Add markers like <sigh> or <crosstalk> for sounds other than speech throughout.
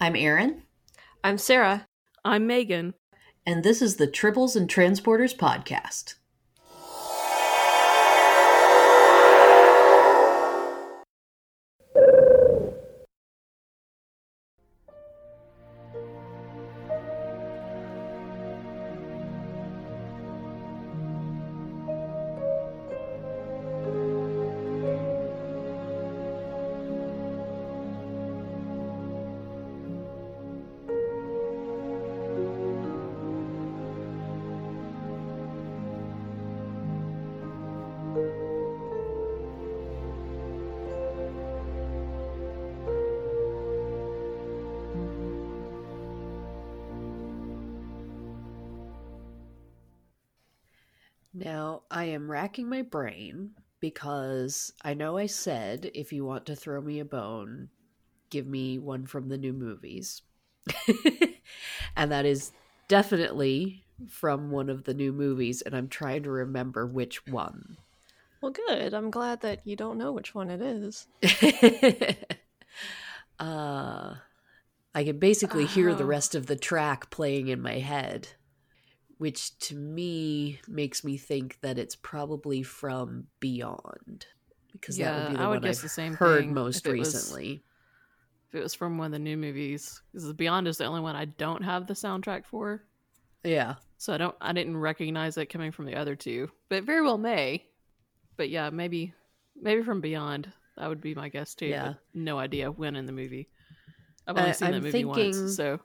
I'm Aaron, I'm Sarah. I'm Megan. and this is the Tribbles and Transporters podcast. Racking my brain because I know I said if you want to throw me a bone, give me one from the new movies. <laughs> and that is definitely from one of the new movies, and I'm trying to remember which one. Well, good. I'm glad that you don't know which one it is. <laughs> uh, I can basically hear the Oh. rest of the track playing in my head, which to me makes me think that it's probably from Beyond, because that would Yeah, be the I would guess I've the same heard thing most if it was- recently. If it was from one of the new movies, because Beyond is the only one I don't have the soundtrack for, Yeah, so I don't, I didn't recognize it coming from the other two, but very well may. But yeah, maybe, maybe from Beyond. That would be my guess too. Yeah. no idea when in the movie. I've only seen I'm that movie thinking- once, so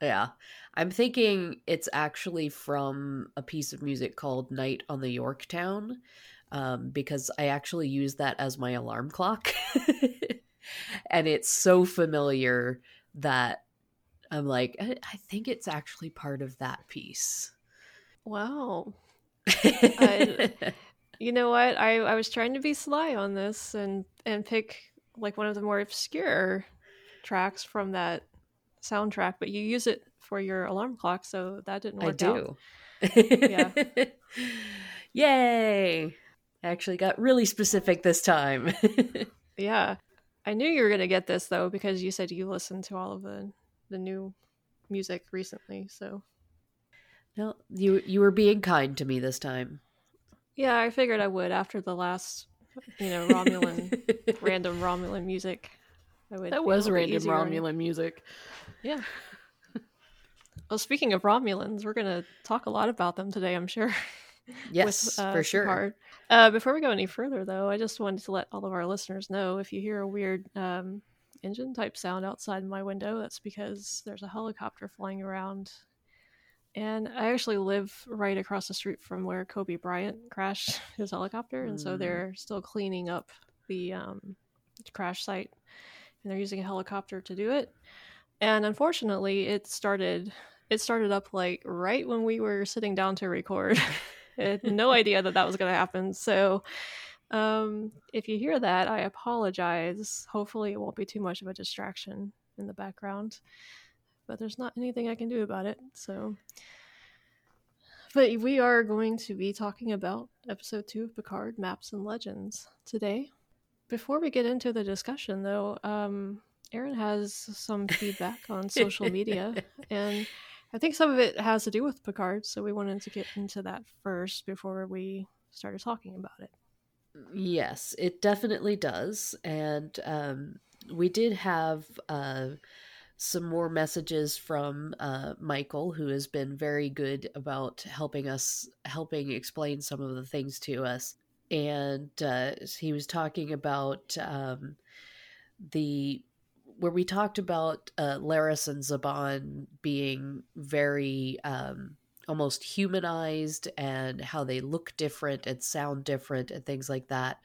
yeah. I'm thinking it's actually from a piece of music called "Night on the Yorktown," um, because I actually use that as my alarm clock, <laughs> and it's so familiar that I'm like, I, I think it's actually part of that piece. Wow. I- <laughs> You know what? I, I was trying to be sly on this and and pick like one of the more obscure tracks from that soundtrack, but you use it for your alarm clock, so that didn't work out. do. Yeah. <laughs> Yay! I actually got really specific this time. <laughs> Yeah. I knew you were gonna get this though because you said you listened to all of the the new music recently. So no, you you were being kind to me this time. yeah, I figured I would after the last you know Romulan <laughs> random Romulan music. I would that was random Romulan music. Yeah. <laughs> well, speaking of Romulans, we're going to talk a lot about them today, I'm sure. <laughs> Yes, uh, for sure. Uh, before we go any further, though, I just wanted to let all of our listeners know if you hear a weird um, engine type sound outside my window, that's because there's a helicopter flying around. And I actually live right across the street from where Kobe Bryant crashed <laughs> his helicopter, and so Mm. they're still cleaning up the um, crash site, and they're using a helicopter to do it. And unfortunately, it started it started up like right when we were sitting down to record. <laughs> No idea that that was going to happen. So, um, if you hear that, I apologize. Hopefully, it won't be too much of a distraction in the background. But there's not anything I can do about it. So, but we are going to be talking about episode two of Picard Maps and Legends today. Before we get into the discussion, though, um, Aaron has some feedback on <laughs> social media, and I think some of it has to do with Picard, so we wanted to get into that first before we started talking about it. Yes, it definitely does. And um, we did have uh, some more messages from uh, Michael, who has been very good about helping us, helping explain some of the things to us. And uh, he was talking about um, the where we talked about uh, Laris and Zhaban being very um, almost humanized and how they look different and sound different and things like that.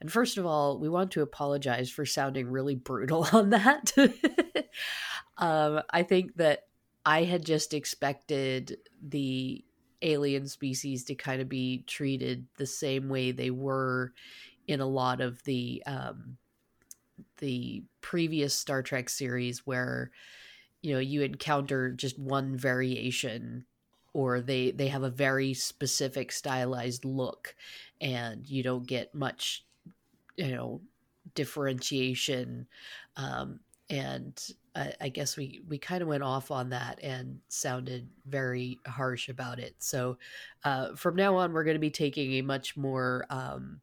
And first of all, we want to apologize for sounding really brutal <laughs> on that. <laughs> um, I think that I had just expected the alien species to kind of be treated the same way they were in a lot of the um, the previous Star Trek series where you know you encounter just one variation or they they have a very specific stylized look and you don't get much you know differentiation um and I, I guess we we kind of went off on that and sounded very harsh about it. So uh, from now on, we're going to be taking a much more um,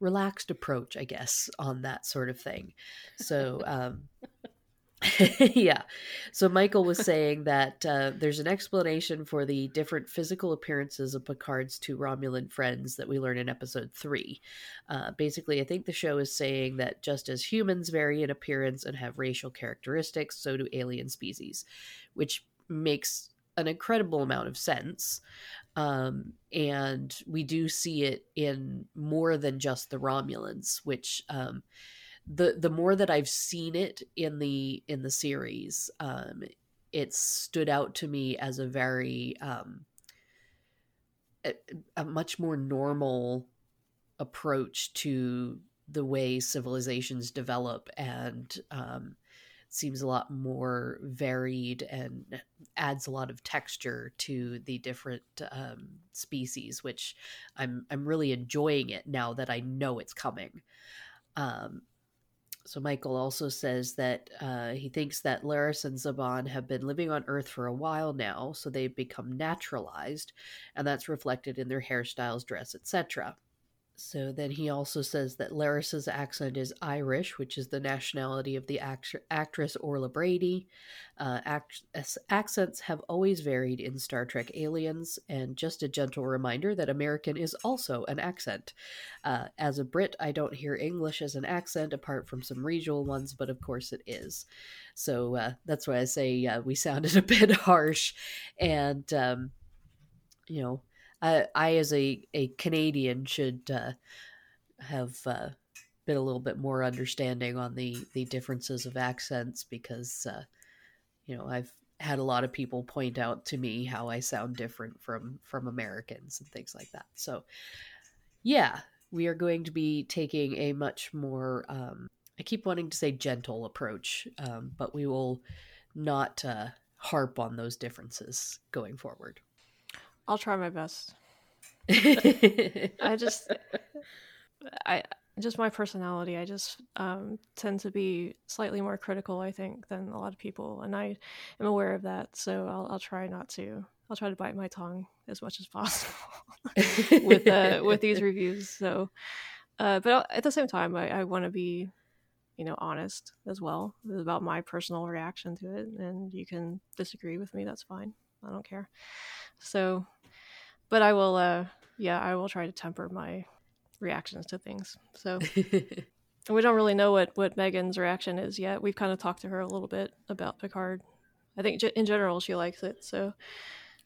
relaxed approach, I guess, on that sort of thing. So. <laughs> Um, <laughs> yeah. So Michael was saying that uh, there's an explanation for the different physical appearances of Picard's two Romulan friends that we learn in episode three. Uh, basically, I think the show is saying that just as humans vary in appearance and have racial characteristics, so do alien species, which makes an incredible amount of sense. Um, and we do see it in more than just the Romulans, which. Um, the the more that I've seen it in the in the series, um, it stood out to me as a very um, a, a much more normal approach to the way civilizations develop and um, seems a lot more varied and adds a lot of texture to the different um, species which i'm i'm really enjoying it now that i know it's coming um, so Michael also says that uh, he thinks that Laris and Zhaban have been living on Earth for a while now, so they've become naturalized, and that's reflected in their hairstyles, dress, etc. So then he also says that Laris's accent is Irish, which is the nationality of the act- actress Orla Brady. Uh, act- accents have always varied in Star Trek Aliens, and just a gentle reminder that American is also an accent. Uh, as a Brit, I don't hear English as an accent apart from some regional ones, but of course it is. So uh, that's why I say uh, we sounded <laughs> a bit harsh, and um, you know I, I as a, a Canadian should uh, have uh, been a little bit more understanding on the, the differences of accents because, uh, you know, I've had a lot of people point out to me how I sound different from from Americans and things like that. So, yeah, we are going to be taking a much more um, I keep wanting to say gentle approach, um, but we will not uh, harp on those differences going forward. I'll try my best. I just, I just my personality. I just um, tend to be slightly more critical, I think, than a lot of people, and I am aware of that. So I'll, I'll try not to. I'll try to bite my tongue as much as possible <laughs> with uh, with these reviews. So, uh, but at the same time, I, I want to be, you know, honest as well about my personal reaction to it. And you can disagree with me. That's fine. I don't care. So but I will uh yeah, I will try to temper my reactions to things. So <laughs> we don't really know what what Megan's reaction is yet. We've kind of talked to her a little bit about Picard. I think in general she likes it. So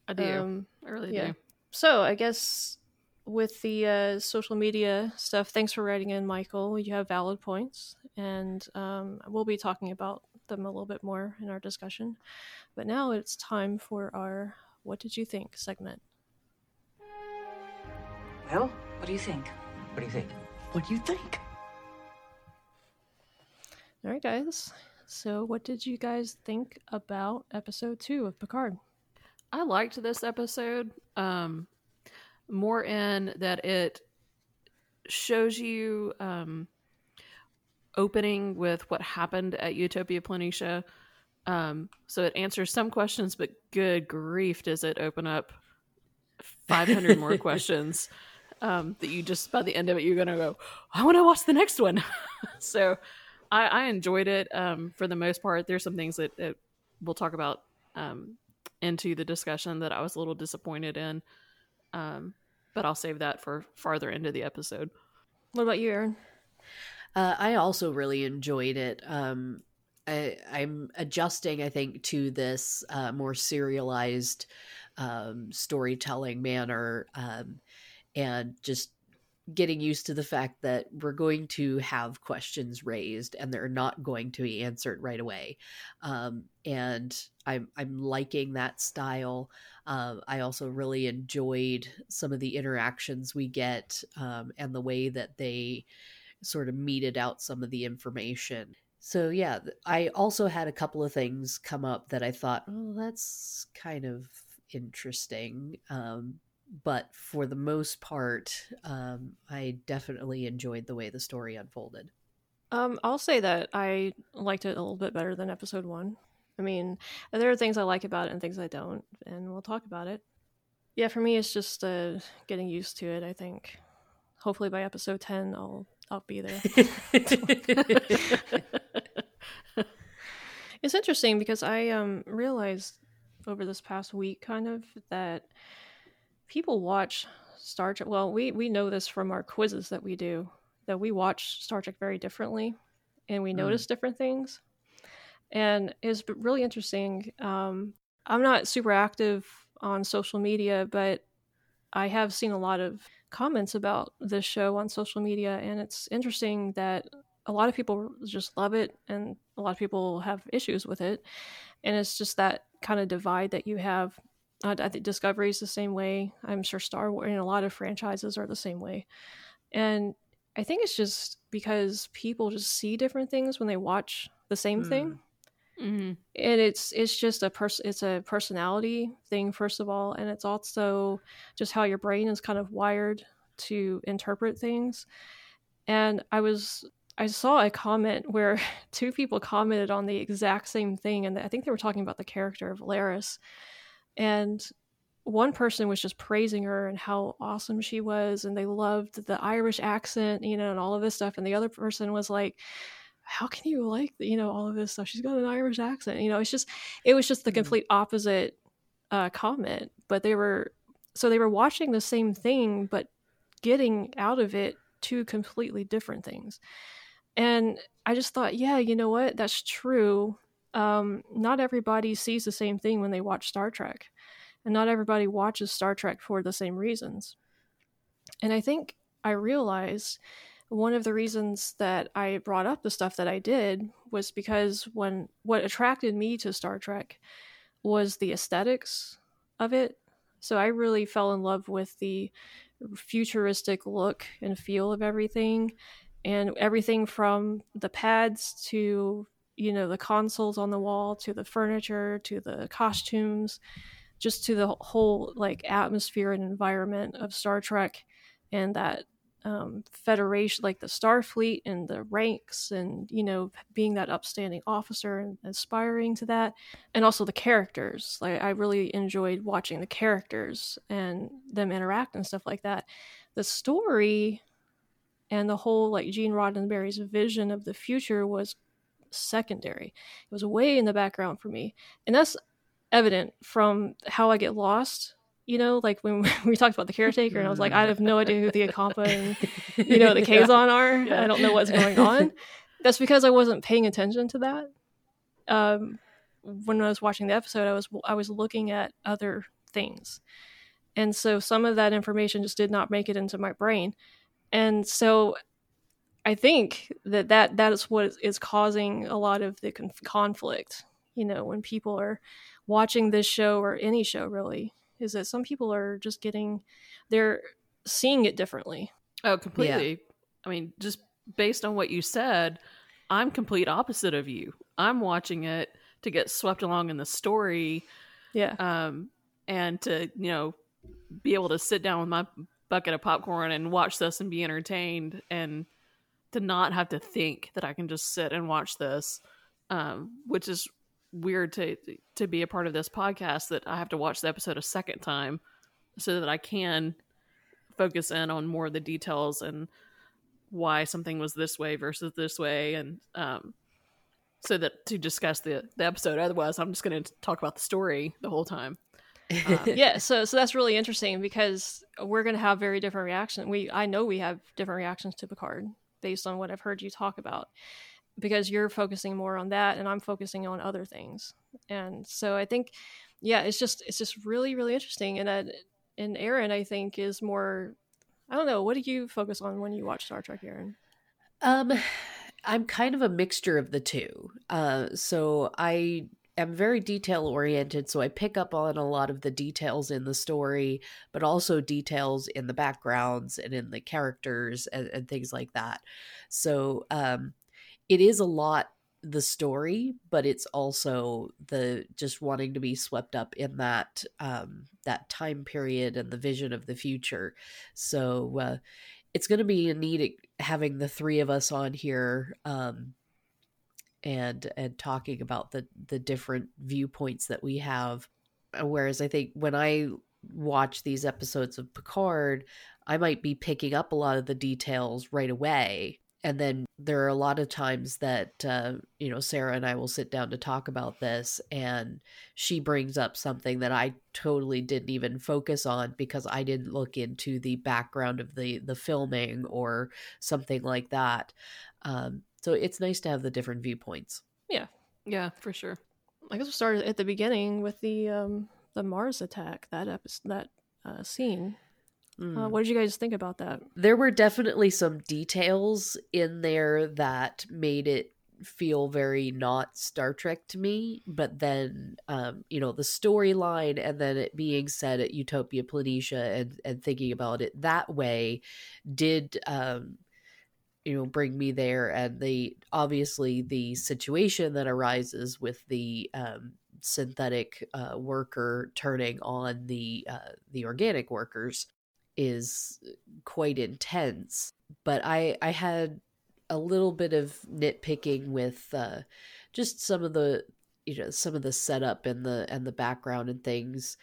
I do. Um, I really yeah. do. So I guess with the uh, social media stuff, thanks for writing in, Michael. You have valid points, and um, we'll be talking about them a little bit more in our discussion. But now it's time for our "What did you think?" segment. Well, what do you think? What do you think? What do you think? All right, guys. So, what did you guys think about episode two of Picard? I liked this episode um, more in that it shows you um, opening with what happened at Utopia Planitia. Um, so it answers some questions, but good grief, does it open up 500 more <laughs> questions? Um, that you just by the end of it you're gonna go, I want to watch the next one. <laughs> so I, I, enjoyed it um, for the most part. There's some things that, that we'll talk about um, into the discussion that I was a little disappointed in, um, but I'll save that for farther into the episode. What about you, Aaron? Uh, I also really enjoyed it. Um, I, am adjusting, I think, to this uh, more serialized um, storytelling manner. Um, and just getting used to the fact that we're going to have questions raised and they're not going to be answered right away. Um, and I'm I'm liking that style. Uh, I also really enjoyed some of the interactions we get um, and the way that they sort of meted out some of the information. So yeah, I also had a couple of things come up that I thought, oh, that's kind of interesting. Um, but for the most part, um, I definitely enjoyed the way the story unfolded. Um, I'll say that I liked it a little bit better than episode one. I mean, there are things I like about it and things I don't, and we'll talk about it. Yeah, for me, it's just uh, getting used to it. I think. Hopefully, by episode ten, I'll I'll be there. <laughs> it's interesting because I um realized over this past week, kind of, that people watch Star Trek. Well, we we know this from our quizzes that we do that we watch Star Trek very differently, and we mm. notice different things. And it's really interesting. Um, I'm not super active on social media, but I have seen a lot of comments about this show on social media, and it's interesting that a lot of people just love it, and a lot of people have issues with it, and it's just that kind of divide that you have. Uh, I think Discovery is the same way. I'm sure Star Wars and a lot of franchises are the same way, and I think it's just because people just see different things when they watch the same mm. thing. Mm-hmm. And it's it's just a person it's a personality thing first of all, and it's also just how your brain is kind of wired to interpret things. And I was I saw a comment where <laughs> two people commented on the exact same thing, and I think they were talking about the character of Laris. And one person was just praising her and how awesome she was, and they loved the Irish accent, you know, and all of this stuff. And the other person was like, how can you like you know all of this stuff? She's got an irish accent. You know it's just it was just the mm. complete opposite uh, comment. But they were so they were watching the same thing but getting out of it two completely different things. And i just thought yeah you know what? That's true um, not everybody sees the same thing when they watch star trek and not everybody watches star trek for the same reasons and i think i realized one of the reasons that I brought up the stuff that I did was because when what attracted me to Star Trek was the aesthetics of it. So I really fell in love with the futuristic look and feel of everything and everything from the pads to you know the consoles on the wall to the furniture to the costumes just to the whole like atmosphere and environment of Star Trek and that um, federation like the starfleet and the ranks and you know being that upstanding officer and aspiring to that and also the characters. Like i really enjoyed watching the characters and them interact and stuff like that. The story and the whole like gene roddenberry's vision of the future was secondary it was way in the background for me and that's evident from how i get lost you know, like when <laughs> we talked about the caretaker, and I was like, I have no idea who the Ocampa and you know the <laughs> Kazon are. Yeah. I don't know what's going on. That's because I wasn't paying attention to that. Um, when I was watching the episode, I was I was looking at other things, and so some of that information just did not make it into my brain, and so I think that that that is what is causing a lot of the conflict. You know, when people are watching this show or any show really is that some people are just getting they're seeing it differently. Oh, completely. Yeah. I mean, just based on what you said, I'm complete opposite of you. I'm watching it to get swept along in the story. Yeah. Um and to, you know, be able to sit down with my bucket of popcorn and watch this and be entertained and to not have to think that I can just sit and watch this. Um, which is weird to to be a part of this podcast that I have to watch the episode a second time so that I can focus in on more of the details and why something was this way versus this way and um so that to discuss the the episode otherwise I'm just going to talk about the story the whole time. <laughs> Um, yeah, so so that's really interesting because we're going to have very different reactions. We I know we have different reactions to Picard based on what I've heard you talk about because you're focusing more on that and I'm focusing on other things. And so I think yeah, it's just it's just really really interesting and that and Aaron I think is more I don't know, what do you focus on when you watch Star Trek, Aaron? Um I'm kind of a mixture of the two. Uh so I am very detail oriented, so I pick up on a lot of the details in the story, but also details in the backgrounds and in the characters and, and things like that. So um it is a lot the story, but it's also the just wanting to be swept up in that um, that time period and the vision of the future. So uh, it's going to be a neat having the three of us on here um, and and talking about the the different viewpoints that we have. Whereas I think when I watch these episodes of Picard, I might be picking up a lot of the details right away. And then there are a lot of times that, uh, you know, Sarah and I will sit down to talk about this, and she brings up something that I totally didn't even focus on because I didn't look into the background of the the filming or something like that. Um, so it's nice to have the different viewpoints. Yeah, yeah, for sure. I guess we started at the beginning with the um, the Mars attack. That episode, that uh, scene. Mm. Uh, what did you guys think about that? There were definitely some details in there that made it feel very not Star Trek to me. But then, um, you know, the storyline and then it being set at Utopia Planitia and, and thinking about it that way did um, you know bring me there and the obviously the situation that arises with the um, synthetic uh, worker turning on the uh, the organic workers is quite intense. But i i had a little bit of nitpicking with uh, just some of the you know some of the setup and the and the background and things.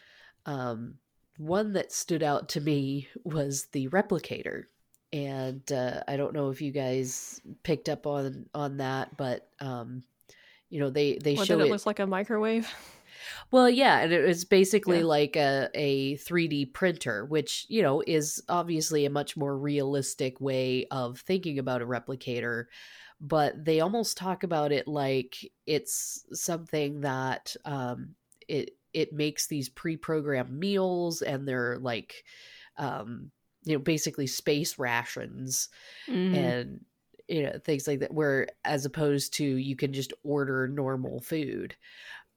Um, one that stood out to me was the replicator and uh, I don't know if you guys picked up on on that, but um, you know they they what, show it, it looks like a microwave. <laughs> Well, yeah, and it was basically yeah. like a a 3D printer, which you know is obviously a much more realistic way of thinking about a replicator. But they almost talk about it like it's something that um, it it makes these pre-programmed meals, and they're like um, you know basically space rations mm. and you know things like that where as opposed to you can just order normal food.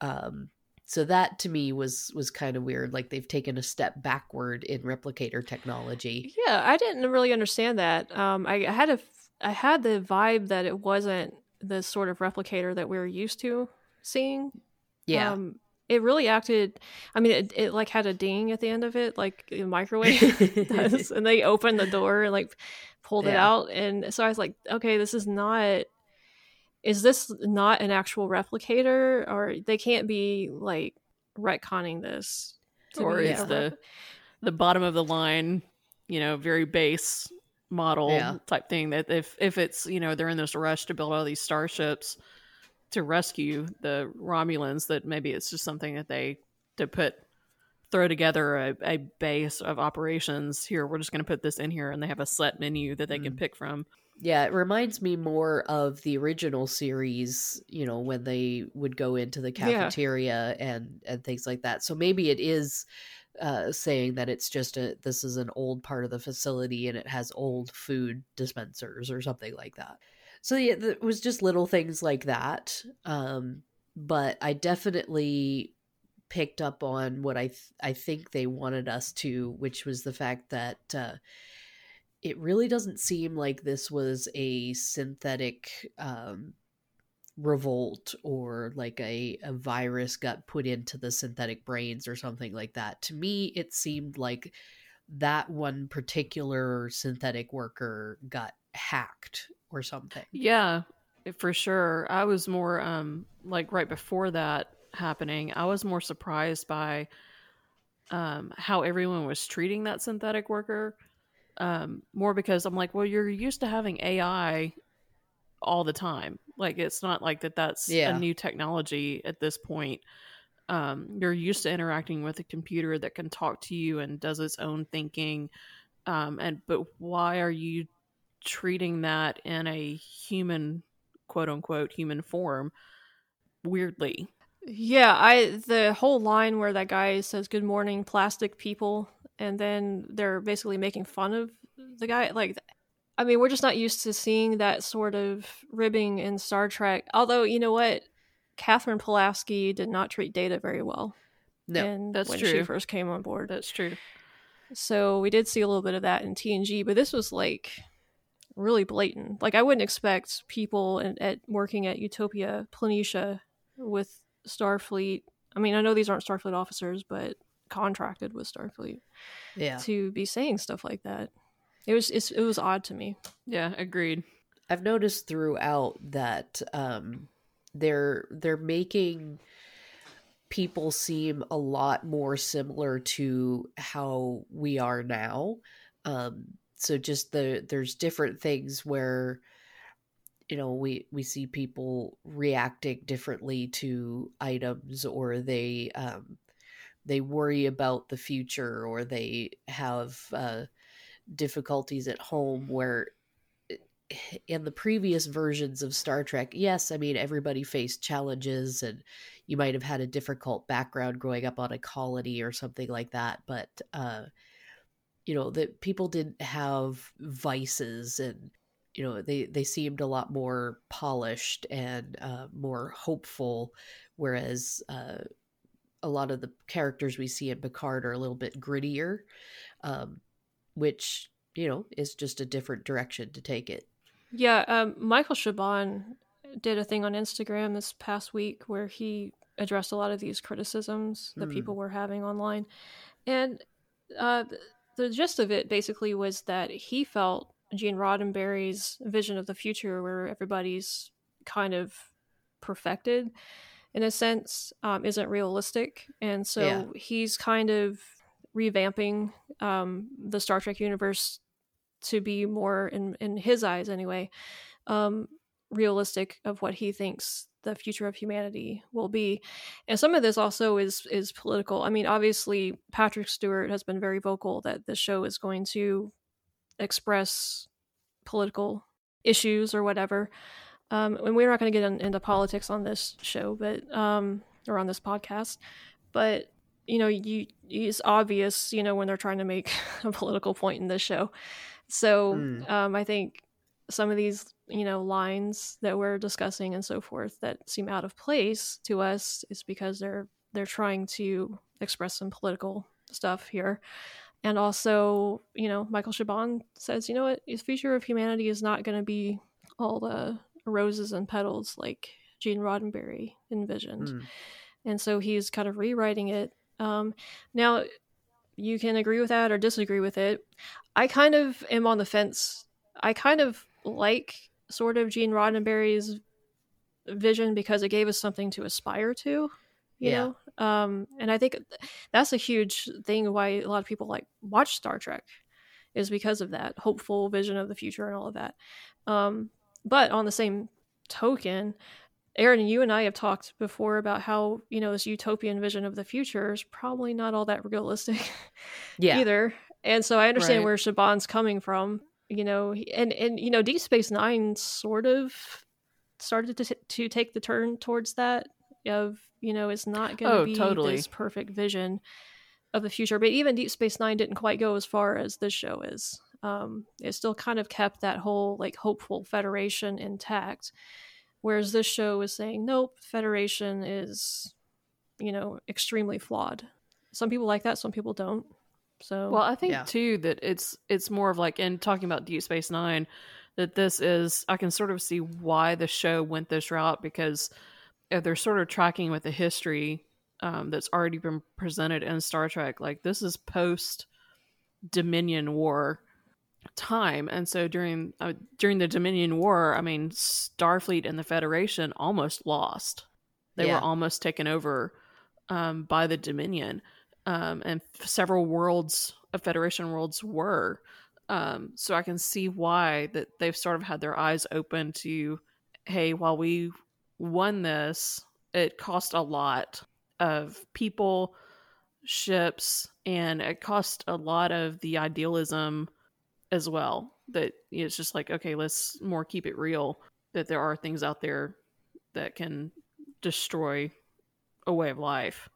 Um so that to me was was kind of weird like they've taken a step backward in replicator technology. Yeah i didn't really understand that. Um i, had a i had the vibe that it wasn't the sort of replicator that we are used to seeing. Yeah. Um it really acted i mean it, it like had a ding at the end of it like a microwave <laughs> does and they opened the door and like pulled yeah. it out and so i was like okay this is not is this not an actual replicator or they can't be like retconning this or is the the bottom of the line you know very base model yeah. type thing that if if it's you know they're in this rush to build all these starships to rescue the Romulans that maybe it's just something that they to put throw together a, a base of operations here we're just going to put this in here and they have a set menu that they mm. can pick from yeah it reminds me more of the original series you know when they would go into the cafeteria yeah. and and things like that so maybe it is uh, saying that it's just a this is an old part of the facility and it has old food dispensers or something like that so yeah, it was just little things like that. Um, but I definitely picked up on what I th- I think they wanted us to, which was the fact that uh, it really doesn't seem like this was a synthetic um, revolt or like a, a virus got put into the synthetic brains or something like that. To me, it seemed like that one particular synthetic worker got hacked or something. Yeah, for sure. I was more um like right before that happening, I was more surprised by um how everyone was treating that synthetic worker. Um more because I'm like, well, you're used to having AI all the time. Like it's not like that that's yeah. a new technology at this point. Um, you're used to interacting with a computer that can talk to you and does its own thinking. Um, and but why are you treating that in a human quote unquote human form weirdly. Yeah, I the whole line where that guy says good morning plastic people and then they're basically making fun of the guy like I mean, we're just not used to seeing that sort of ribbing in Star Trek. Although, you know what? Katherine Pulaski did not treat Data very well. No, and that's when true. she first came on board. That's true. So we did see a little bit of that in TNG, but this was like really blatant. Like I wouldn't expect people in, at working at Utopia Planitia with Starfleet. I mean, I know these aren't Starfleet officers, but contracted with Starfleet. Yeah. To be saying stuff like that. It was it's, it was odd to me. Yeah, agreed. I've noticed throughout that um, they're they're making people seem a lot more similar to how we are now. Um, so just the there's different things where you know we we see people reacting differently to items or they um, they worry about the future or they have uh, difficulties at home where eh, in the previous versions of Star Trek, yes, I mean everybody faced challenges and you might have had a difficult background growing up on a colony or something like that, but uh you know, that people didn't have vices and you know, they they seemed a lot more polished and uh more hopeful whereas uh a lot of the characters we see in Picard are a little bit grittier. Um which you know is just a different direction to take it Yeah, um, Michael Chabon did a thing on Instagram this past week where he addressed a lot of these criticisms that Hmm. people were having online, and uh, the gist of it basically was that he felt Gene Roddenberry's vision of the future, where everybody's kind of perfected, in a sense, um, isn't realistic, and so Yeah. he's kind of revamping um, the Star Trek universe to be more, in in his eyes anyway, um, realistic of what he thinks the future of humanity will be. And some of this also is is political. I mean, obviously Patrick Stewart has been very vocal that the show is going to express political issues or whatever. Um, and we're not going to get in, into politics on this show, but um, or on this podcast. But you know, you it's obvious, you know, when they're trying to make <laughs> a political point in this show. So Mm. um, I think some of these, you know, lines that we're discussing and so forth that seem out of place to us is because they're they're trying to express some political stuff here. And also, you know, Michael Chabon says, you know what, the future of humanity is not going to be all the roses and petals like Gene Roddenberry envisioned Hmm. and so he's kind of rewriting it. Um, now, you can agree with that or disagree with it. I kind of am on the fence. I kind of like sort of Gene Roddenberry's vision because it gave us something to aspire to, you Yeah. know. Um, and I think that's a huge thing why a lot of people like watch Star Trek is because of that hopeful vision of the future and all of that. Um, but on the same token, Aaron, you and I have talked before about how you know this utopian vision of the future is probably not all that realistic yeah <laughs> either. And so I understand Right. where Chabon's coming from. You know, and and you know, Deep Space Nine sort of started to to take the turn towards that of you know it's not going to Oh, be totally. this perfect vision of the future. But even Deep Space Nine didn't quite go as far as this show is. Um, it still kind of kept that whole like hopeful Federation intact, whereas this show is saying nope, Federation is you know extremely flawed. Some people like that, some people don't. So Well, I think Yeah. too that it's it's more of like in talking about Deep Space Nine, that this is I can sort of see why the show went this route because uh, they're sort of tracking with the history um, that's already been presented in Star Trek. Like this is post Dominion War time, and so during uh, during the Dominion War, I mean Starfleet and the Federation almost lost. They Yeah. were almost taken over um, by the Dominion um, and several worlds of Federation worlds were. Um, so I can see why that they've sort of had their eyes open to, hey, while we won this, it cost a lot of people, ships, and it cost a lot of the idealism as well. That it's just like, okay, let's more keep it real. That there are things out there that can destroy a way of life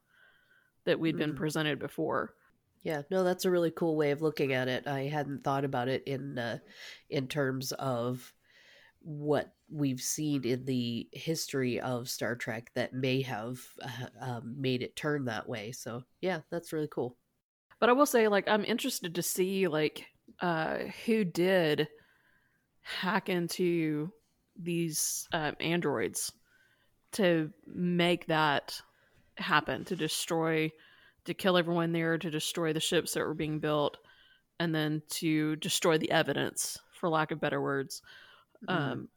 that we'd been Mhm. presented before. Yeah, no, that's a really cool way of looking at it. I hadn't thought about it in uh, in terms of what we've seen in the history of Star Trek that may have uh, um, made it turn that way. So, yeah, that's really cool. But I will say, like, I'm interested to see like uh, who did hack into these um, androids to make that happen, to destroy, to kill everyone there, to destroy the ships that were being built. and then to destroy the evidence, for lack of better words. Mm. Um,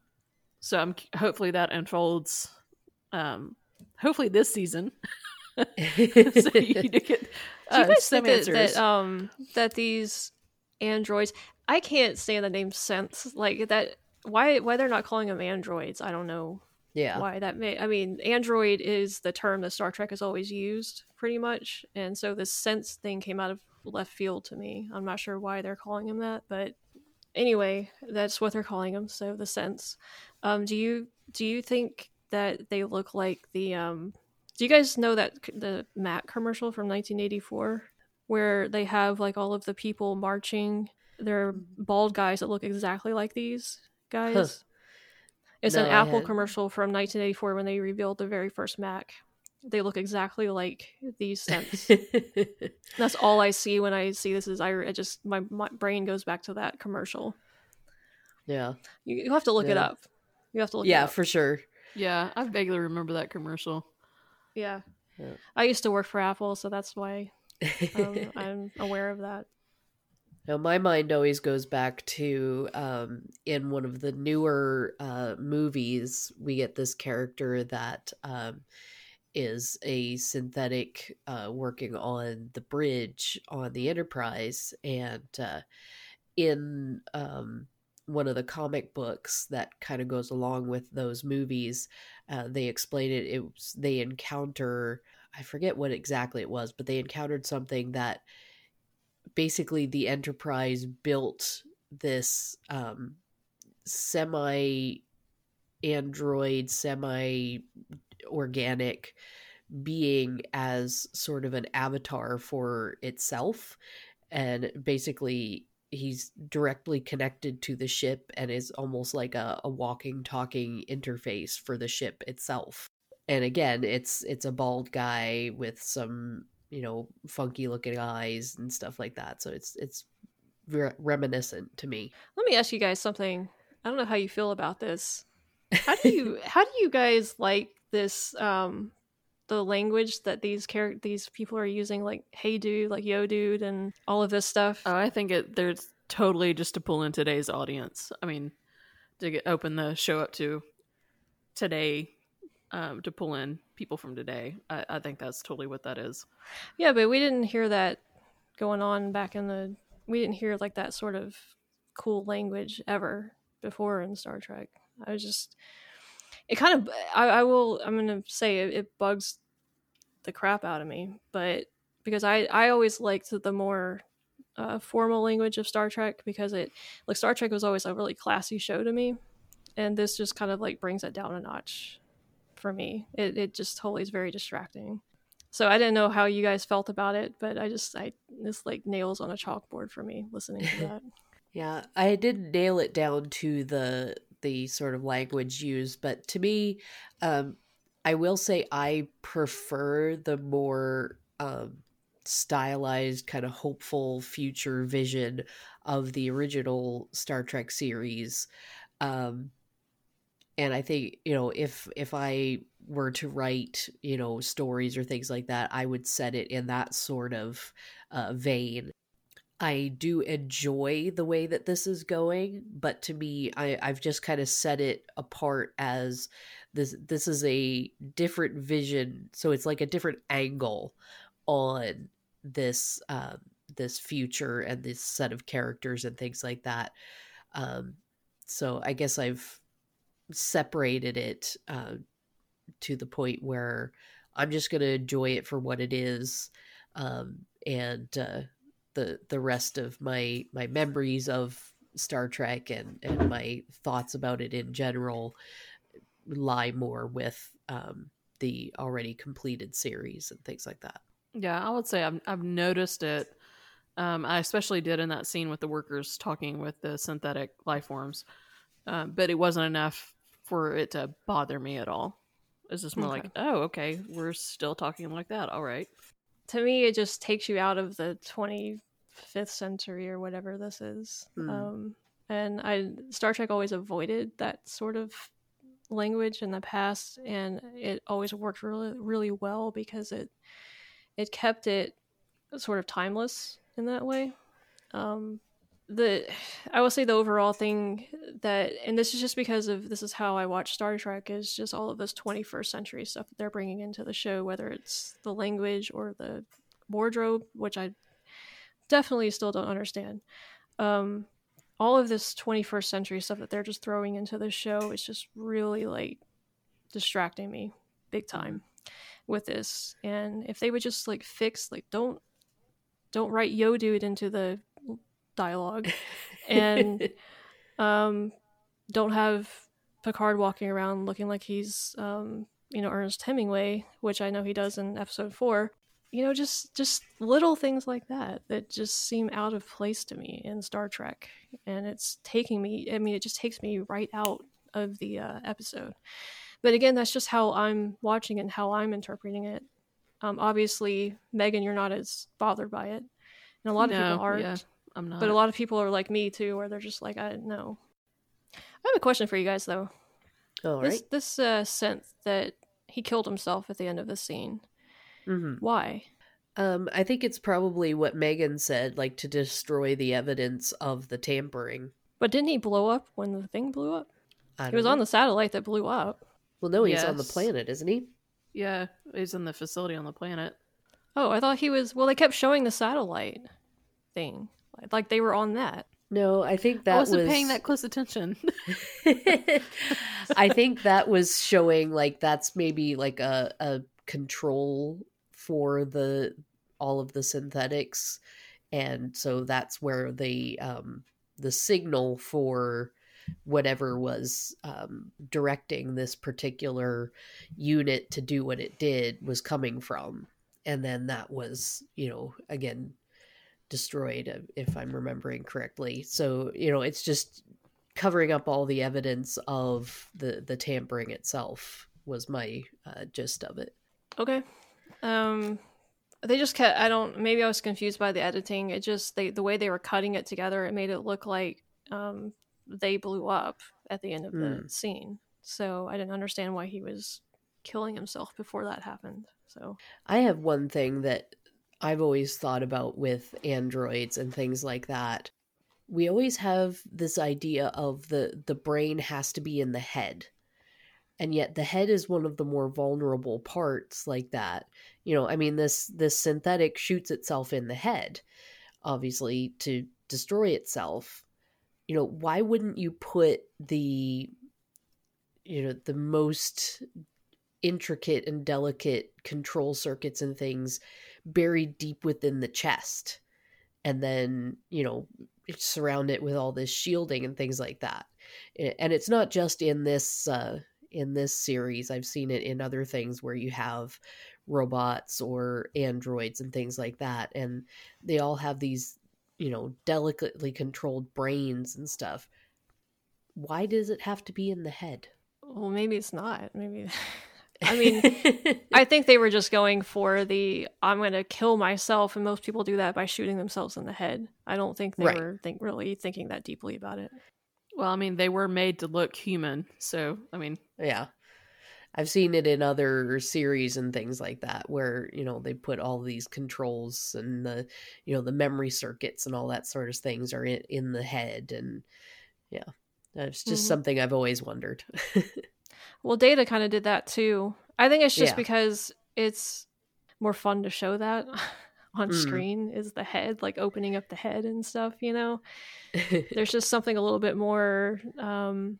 so I'm hopefully that unfolds. Um, hopefully this season. <laughs> so <laughs> you get Do you uh, guys some think that, that um that these androids? I can't stand the name synths like that. Why why they're not calling them androids? I don't know yeah. why that may. I mean, android is the term that Star Trek has always used, pretty much, and so this sense thing came out of left field to me. I'm not sure why they're calling him that, but anyway, that's what they're calling him. So the synths. Um, do you do you think that they look like the um? Do you guys know that the Mac commercial from 1984 where they have like all of the people marching? They're bald guys that look exactly like these guys. It's an I Apple hadn't. commercial from 1984 when they revealed the very first Mac. They look exactly like these synths. <laughs> That's all I see when I see this. Is I, I just my, my brain goes back to that commercial. yeah. You, you have to look it up. You have to look. it Yeah, up. for sure. yeah, I vaguely remember that commercial. yeah. Yeah. I used to work for Apple, so that's why um, <laughs> I'm aware of that. Now, my mind always goes back to um, in one of the newer uh, movies, we get this character that um, is a synthetic uh, working on the bridge on the Enterprise. And uh, in um, one of the comic books that kind of goes along with those movies, uh, they explain it. It was, they encounter, I forget what exactly it was, but they encountered something that basically the enterprise built this um semi android semi organic being as sort of an avatar for itself. And basically he's directly connected to the ship and is almost like a, a walking talking interface for the ship itself. And again it's it's a bald guy with some you know funky looking eyes and stuff like that so it's it's re- reminiscent to me Let me ask you guys something. I don't know how you feel about this. How do you <laughs> how do you guys like this um the language that these char- these people are using like hey dude like yo dude and all of this stuff? Oh, I think it there's totally just to pull in today's audience. I mean, to get open the show up to today, um, to pull in people from today. I, I think that's totally what that is. Yeah, but we didn't hear that going on back in the. We didn't hear like that sort of cool language ever before in Star Trek. I was just. It kind of. I, I will. I'm gonna say it, it bugs the crap out of me, but because I I always liked the more uh, formal language of Star Trek because it like Star Trek was always a really classy show to me, and this just kind of like brings it down a notch for me. It it just totally is very distracting. So I didn't know how you guys felt about it, but I just I this like nails on a chalkboard for me listening to that. <laughs> Yeah, I didn't nail it down to the the sort of language used, but to me, um, I will say I prefer the more um, stylized, kind of hopeful future vision of the original Star Trek series. Um, and I think you know if if I were to write you know stories or things like that, I would set it in that sort of uh, vein. I do enjoy the way that this is going, but to me, I, I've just kind of set it apart as this. This is a different vision, so it's like a different angle on this um, this future and this set of characters and things like that. Um, so I guess I've separated it uh, to the point where I'm just going to enjoy it for what it is, um, and uh, the the rest of my my memories of Star Trek and and my thoughts about it in general lie more with um, the already completed series and things like that. Yeah, I would say I've I've noticed it. Um, I especially did in that scene with the workers talking with the synthetic life forms, um, but it wasn't enough for it to bother me at all. It's just more Okay. like, oh, okay, we're still talking like that. All right. to me, it just takes you out of the 25th century or whatever this is. Hmm. Um, and I Star Trek always avoided that sort of language in the past, and it always worked really really well because it it kept it sort of timeless in that way. Um, the I will say the overall thing that, and this is just because of this is how I watch Star Trek is just all of this 21st century stuff that they're bringing into the show, whether it's the language or the wardrobe, which I definitely still don't understand. Um, all of this 21st century stuff that they're just throwing into the show is just really like distracting me big time with this. And if they would just like fix like don't don't write yo dude into the dialogue <laughs> and um don't have Picard walking around looking like he's um you know Ernest Hemingway, which I know he does in episode 4. You know, just just little things like that that just seem out of place to me in Star Trek and it's taking me I mean it just takes me right out of the uh, episode. But again, that's just how I'm watching and how I'm interpreting it. Um, obviously, Megan, you're not as bothered by it, and a lot of No, people aren't. yeah, I'm not. But a lot of people are like me too, where they're just like, I know. I have a question for you guys though. All this right. this uh, synth that he killed himself at the end of the scene. hmm Why? Um, I think it's probably what Megan said, like to destroy the evidence of the tampering. But didn't he blow up when the thing blew up? I He don't was on the satellite that blew up. Well, no, he's on the planet, isn't he? yeah, he's in the facility on the planet. Oh, I thought he was. Well, they kept showing the satellite thing, like, like they were on that. No, I think that I wasn't was paying that close attention. <laughs> I think <laughs> that was showing like that's maybe like a a control for the all of the synthetics and so that's where the um the signal for whatever was um directing this particular unit to do what it did was coming from and then that was you know again destroyed uh, if i'm remembering correctly so you know it's just covering up all the evidence of the the tampering itself was my uh, gist of it. Okay. Um they just kept I don't maybe I was confused by the editing. It just they the way they were cutting it together, it made it look like um they blew up at the end of the Mm. scene. So I didn't understand why he was killing himself before that happened. So I have one thing that I've always thought about with androids and things like that. We always have this idea of the the brain has to be in the head. And yet the head is one of the more vulnerable parts like that. You know, I mean this this synthetic shoots itself in the head obviously to destroy itself. You know, why wouldn't you put the you know, the most intricate and delicate control circuits and things buried deep within the chest. And then you know surround it with all this shielding and things like that. And it's not just in this uh in this series. I've seen it in other things where you have robots or androids and things like that. And they all have these you know delicately controlled brains and stuff. Why does it have to be in the head? Well maybe it's not. Maybe <laughs> I mean <laughs> I think they were just going for the I'm going to kill myself, and most people do that by shooting themselves in the head. I don't think they Right. were think really thinking that deeply about it. well, I mean, they were made to look human, so I mean, Yeah. I've seen it in other series and things like that where, you know, they put all these controls and the, you know, the memory circuits and all that sort of things are in, in the head. And yeah, it's just Mhm. something I've always wondered. <laughs> Well, Data kind of did that too. I think it's just Yeah. because it's more fun to show that <laughs> on Mm. screen is the head, like opening up the head and stuff. You know, <laughs> there's just something a little bit more um,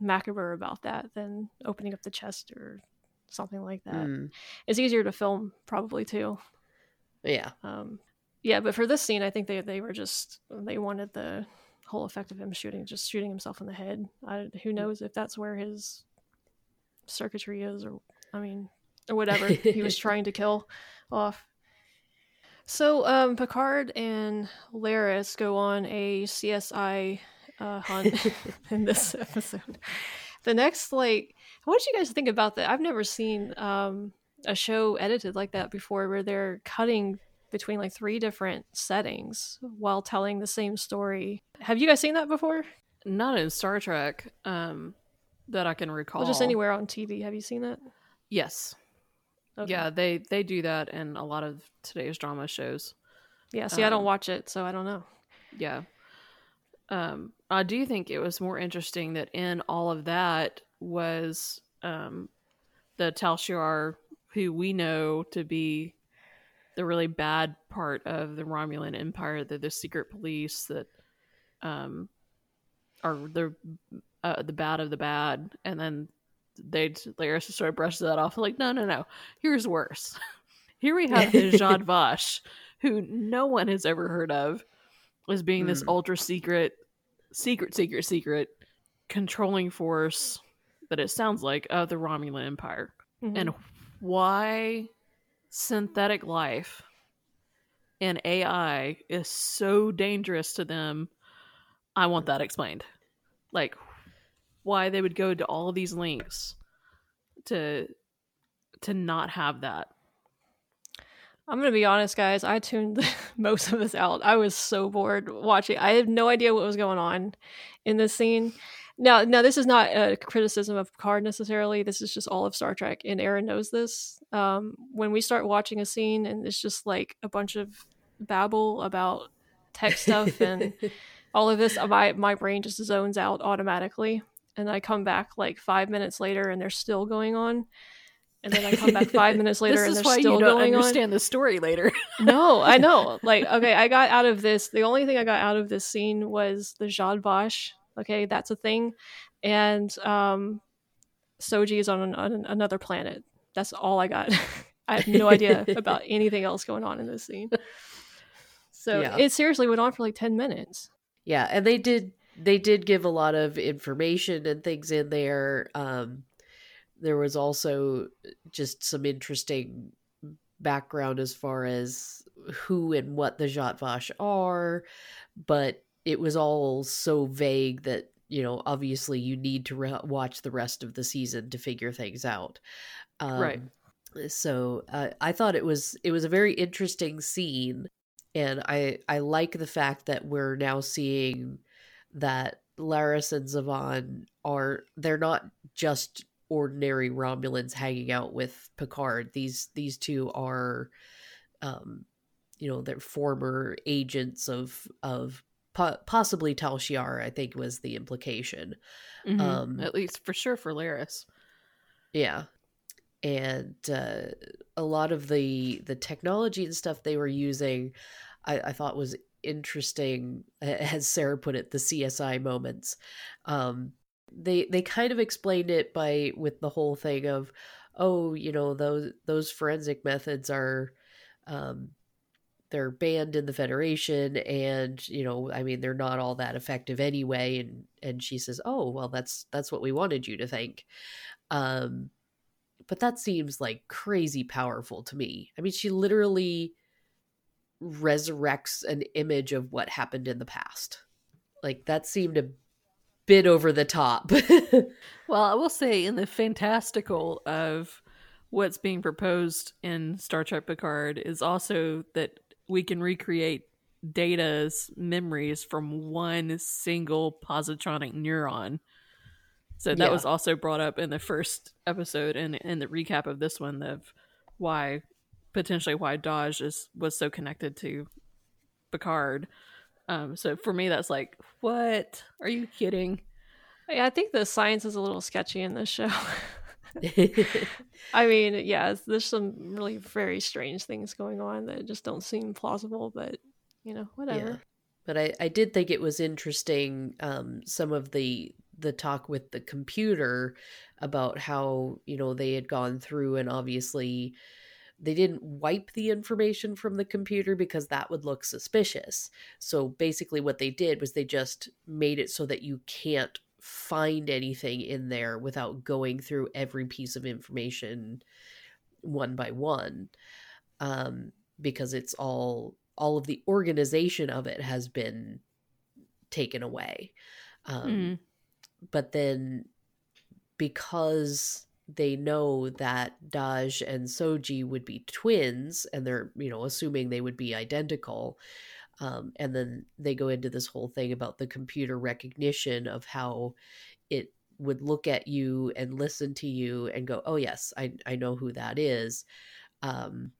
macabre about that than opening up the chest or something like that. Mm, It's easier to film, probably too. yeah. Um, yeah, but for this scene, I think they they were just they wanted the whole effect of him shooting just shooting himself in the head. I, who knows if that's where his circuitry is, or I mean, or whatever he was <laughs> trying to kill off. So um, Picard and Laris go on a CSI uh, hunt <laughs> in this episode. The next, like, what did you guys think about that? I've never seen um, a show edited like that before, where they're cutting between like three different settings while telling the same story. Have you guys seen that before? not in Star Trek um, that I can recall. Or just anywhere on TV? Have you seen that? Yes. Okay. Yeah, they they do that in a lot of today's drama shows. Yeah. See, I don't Um, watch it, so I don't know. Yeah. Um, I do think it was more interesting that in all of that was um, the Tal Shiar, who we know to be the really bad part of the Romulan Empire, the the secret police that um, are the uh, the bad of the bad, and then they Laris just sort of brushes that off, like, no, no, no, here's worse. <laughs> Here we have the <laughs> Zhat Vash, who no one has ever heard of, as being this Mm. ultra secret, secret, secret, secret controlling force that it sounds like of the Romulan Empire. Mhm. And why synthetic life and AI is so dangerous to them, I want that explained. Like, why they would go to all of these links to to not have that. I'm gonna be honest, guys. I tuned <laughs> most of this out. I was so bored watching. I had no idea what was going on in this scene. Now, now this is not a criticism of Picard necessarily. This is just all of Star Trek, and Aaron knows this. Um, when we start watching a scene and it's just like a bunch of babble about tech stuff and <laughs> all of this, my my brain just zones out automatically, and I come back like five minutes later, and they're still going on. And then I come back <laughs> five minutes later, and they're still you don't going on understand the story later. no, I <laughs> know. Like, okay, I got out of this. The only thing I got out of this scene was the Zhat Vash. Okay, that's a thing, and um, Soji is on, an, on another planet. That's all I got. <laughs> I have no idea about anything else going on in this scene. So Yeah. it seriously went on for like ten minutes. Yeah, and they did they did give a lot of information and things in there. Um there was also just some interesting background as far as who and what the Zhat Vash are, but it was all so vague that you know obviously you need to re- watch the rest of the season to figure things out. Um, Right. So uh, I thought it was it was a very interesting scene and I I like the fact that we're now seeing that Laris and Zhaban are they're not just ordinary Romulans hanging out with Picard. These these two are um you know they're former agents of of po- possibly Tal Shiar, I think was the implication. Mhm. Um, At least for sure for Laris. Yeah. And uh, a lot of the the technology and stuff they were using, I, I thought was interesting. <laughs> As Sarah put it, the CSI moments. Um, they they kind of explained it by with the whole thing of, oh, you know those those forensic methods are, um, they're banned in the Federation, and you know, I mean, they're not all that effective anyway. And and she says, oh, well, that's that's what we wanted you to think. Um, but that seems like crazy powerful to me. I mean, she literally resurrects an image of what happened in the past. Like that seemed a bit over the top. <laughs> Well, I will say in the fantastical of what's being proposed in Star Trek Picard is also that we can recreate Data's memories from one single positronic neuron. So that Yeah. was also brought up in the first episode and in the recap of this one of why potentially why Dahj is was so connected to Picard. Um, so for me, that's like, what? Are you kidding? Yeah, I think the science is a little sketchy in this show. <laughs> I mean, yeah, there's some really very strange things going on that just don't seem plausible, but you know, whatever. Yeah. But I, I did think it was interesting um, some of the the talk with the computer about how you know they had gone through and obviously they didn't wipe the information from the computer because that would look suspicious. So basically, what they did was they just made it so that you can't find anything in there without going through every piece of information one by one um, because it's all all of the organization of it has been taken away um, Mhm. but then because they know that Dahj and Soji would be twins and they're you know assuming they would be identical um, and then they go into this whole thing about the computer recognition of how it would look at you and listen to you and go oh yes I I know who that is um,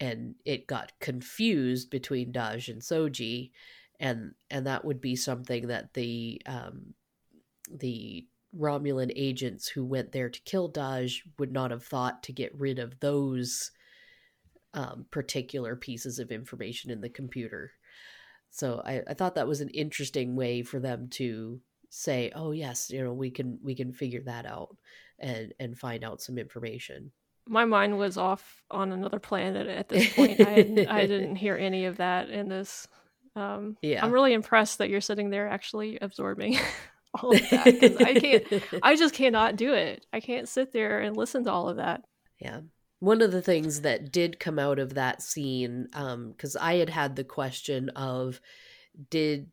and it got confused between Dahj and Soji and and that would be something that the um, the Romulan agents who went there to kill Dahj would not have thought to get rid of those um, particular pieces of information in the computer. So I, I thought that was an interesting way for them to say, "Oh yes, you know, we can we can figure that out and and find out some information." My mind was off on another planet at this <laughs> point. I, I didn't hear any of that in this. Um, Yeah. I'm really impressed that you're sitting there actually absorbing <laughs> all of that because I can't. <laughs> I just cannot do it. I can't sit there and listen to all of that. Yeah. One of the things that did come out of that scene, um, because I had had the question of, did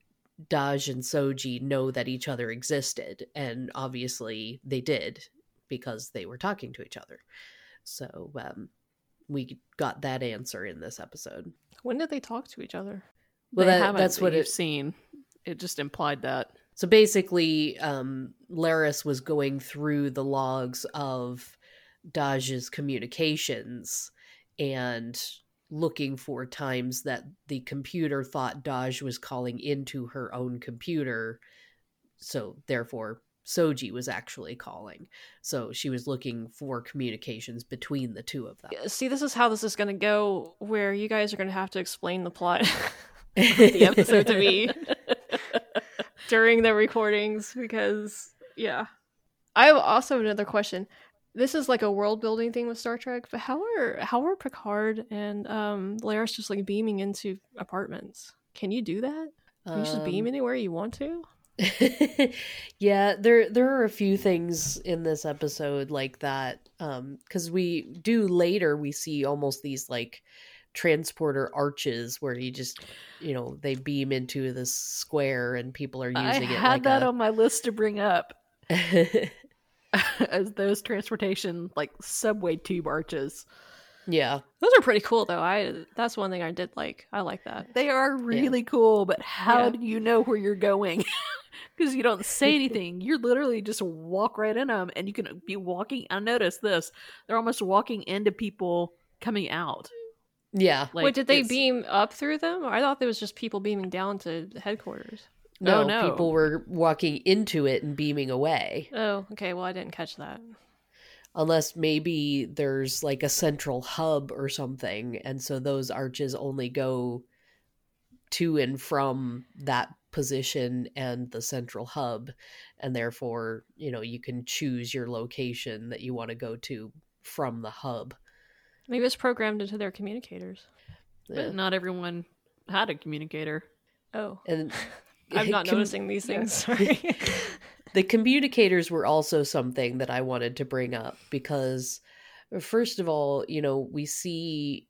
Dahj and Soji know that each other existed? And obviously they did because they were talking to each other. So um, we got that answer in this episode. When did they talk to each other? Well, that- that's what you've it- seen. It just implied that. So basically, um, Laris was going through the logs of Dahj's communications and looking for times that the computer thought Dahj was calling into her own computer. So therefore, Soji was actually calling. So she was looking for communications between the two of them. See, this is how this is going to go. Where you guys are going to have to explain the plot <laughs> <laughs> of the episode to me during the recordings because yeah. I have also another question. This is like a world building thing with star trek but how are how are picard and um laris just like beaming into apartments? Can you do that? Can you just beam Um, anywhere you want to? <laughs> Yeah, there there are a few things in this episode like that. Um, because we do later we see almost these like transporter arches where you just you know they beam into this square and people are I using it I had like that a... on my list to bring up <laughs> <laughs> as those transportation like subway tube arches. yeah those are pretty cool though i that's one thing i did like i like that They are really cool, but how Yeah. do you know where you're going? <laughs> Because you don't say anything. You're literally just walk right in them, and you can be walking. I noticed this; they're almost walking into people coming out. Yeah Like, wait did they it's- beam up through them? I thought there was just people beaming down to headquarters. No, Oh, no. people were walking into it and beaming away. Oh okay well i didn't catch that. Unless maybe there's like a central hub or something and so those arches only go to and from that position and the central hub and therefore you know you can choose your location that you want to go to from the hub maybe it's programmed into their communicators Yeah. But not everyone had a communicator. oh and <laughs> i'm not Com- noticing these yeah. things sorry <laughs> the communicators were also something that I wanted to bring up because, first of all, you know, we see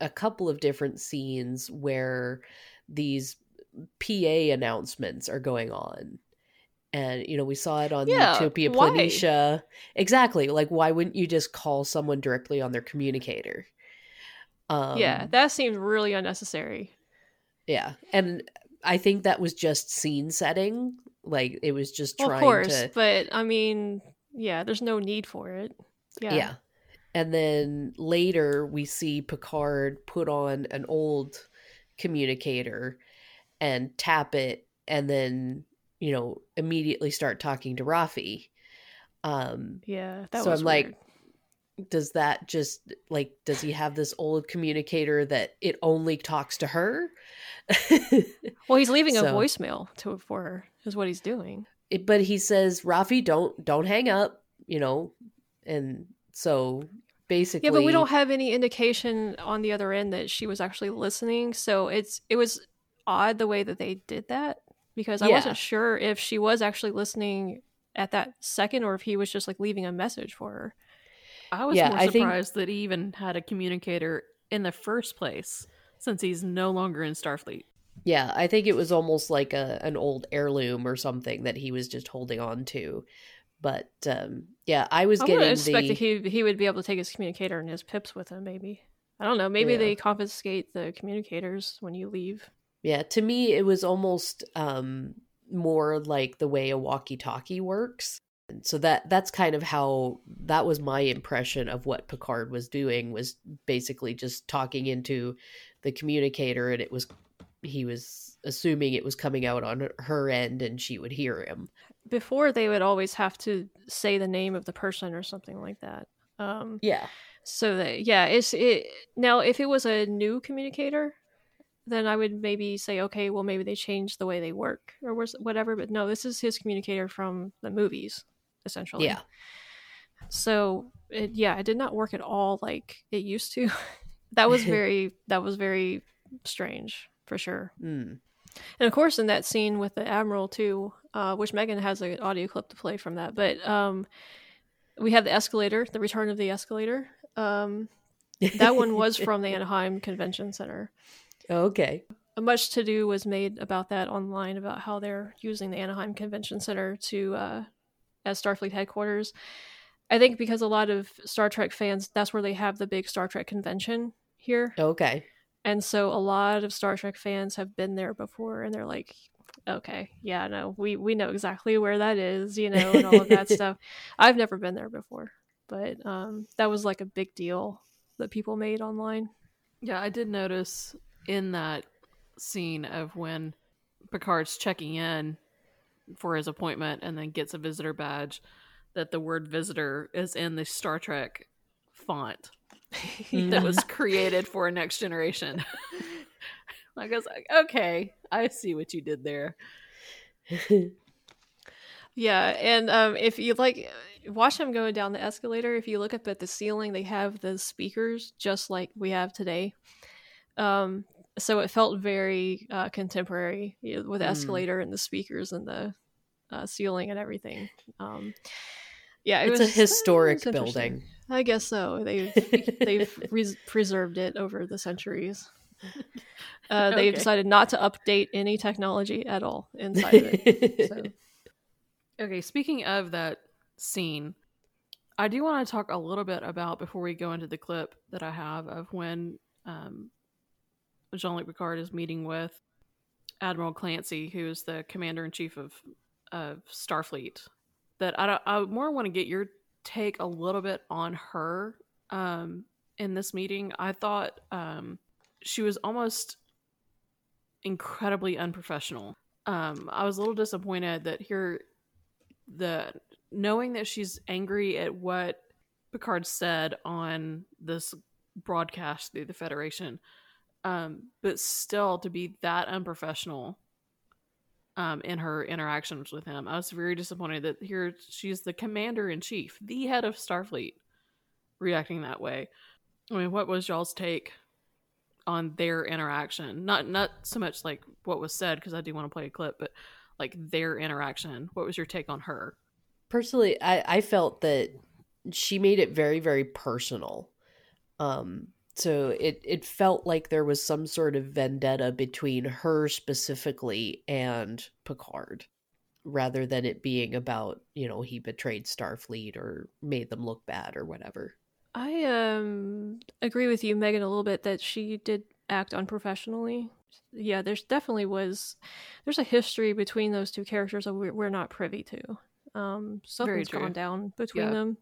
a couple of different scenes where these PA announcements are going on. And, you know, we saw it on Yeah, Utopia why? Planitia. Exactly. Like, why wouldn't you just call someone directly on their communicator? Um, yeah, that seems really unnecessary. yeah. And I think that was just scene setting. Like, it was just Well, trying of course, to. but I mean, yeah, there's no need for it. Yeah. Yeah. And then later we see Picard put on an old communicator and tap it and then, you know, immediately start talking to Raffi. Um Yeah, that So was I'm like, does that just like does he have this old communicator that it only talks to her? <laughs> Well, he's leaving a voicemail to for her. Is what he's doing. It- but he says, "Raffi, don't don't hang up," you know. And so basically Yeah, but we don't have any indication on the other end that she was actually listening. So it's it was odd the way that they did that because I Yeah. wasn't sure if she was actually listening at that second or if he was just like leaving a message for her. I was Yeah, more I think- surprised that he even had a communicator in the first place, since he's no longer in Starfleet. Yeah, I think it was almost like a an old heirloom or something that he was just holding on to. But um yeah, I was I would have getting expected the he he would be able to take his communicator and his pips with him. Maybe I don't know. Maybe Yeah. they confiscate the communicators when you leave. Yeah, to me it was almost um more like the way a walkie-talkie works. And so that that's kind of how that was my impression of what Picard was doing was basically just talking into the communicator and it was he was assuming it was coming out on her end and she would hear him. Before they would always have to say the name of the person or something like that. Um, yeah. So that yeah, it's it now if it was a new communicator, then I would maybe say okay, well maybe they changed the way they work or whatever. But no, this is his communicator from the movies, essentially. Yeah. So it, yeah, it did not work at all like it used to. <laughs> that was very <laughs> that was very strange for sure. Mm. And of course, in that scene with the admiral too, uh, which Megan has an audio clip to play from that, but um, we have the escalator, the return of the escalator. Um, that one was <laughs> from the Anaheim Convention Center. Okay. Much to do was made about that online about how they're using the Anaheim Convention Center to uh, as Starfleet headquarters. I think because a lot of Star Trek fans, that's where they have the big Star Trek convention here. Okay. And so a lot of Star Trek fans have been there before and they're like, okay, yeah, no, we, we know exactly where that is, you know, and all of that <laughs> stuff. I've never been there before, but um, that was like a big deal that people made online. Yeah, I did notice in that scene of when Picard's checking in for his appointment and then gets a visitor badge that the word visitor is in the Star Trek font <laughs> that was created for a next generation. <laughs> like I was like, okay, I see what you did there. <laughs> yeah, and um, if you like watch them going down the escalator, if you look up at the ceiling, they have the speakers just like we have today. Um, so it felt very uh, contemporary you know, with the mm. escalator and the speakers and the uh, ceiling and everything. Um, yeah, it it's was, a historic building. I guess so. They've <laughs> they've res- preserved it over the centuries. <laughs> Uh. They've decided not to update any technology at all inside of it. So. <laughs> Okay, speaking of that scene, I do want to talk a little bit about before we go into the clip that I have of when um, Jean Luc Picard is meeting with Admiral Clancy, who is the commander in chief of of Starfleet. That I I more want to get your take a little bit on her um, in this meeting. I thought um, she was almost incredibly unprofessional. Um, I was a little disappointed that here the knowing that she's angry at what Picard said on this broadcast through the Federation um, but still to be that unprofessional um, in her interactions with him. I was very disappointed that here she's the commander in chief, the head of Starfleet, reacting that way. I mean, what was y'all's take on their interaction? Not not so much like what was said because I do want to play a clip, but like their interaction. What was your take on her? Personally, I I felt that she made it very very personal. Um, so it it felt like there was some sort of vendetta between her specifically and Picard rather than it being about, you know, he betrayed Starfleet or made them look bad or whatever. I um agree with you Megan a little bit that she did act unprofessionally. Yeah, there's definitely was there's a history between those two characters that we're, we're not privy to. Um something's gone down between yeah. them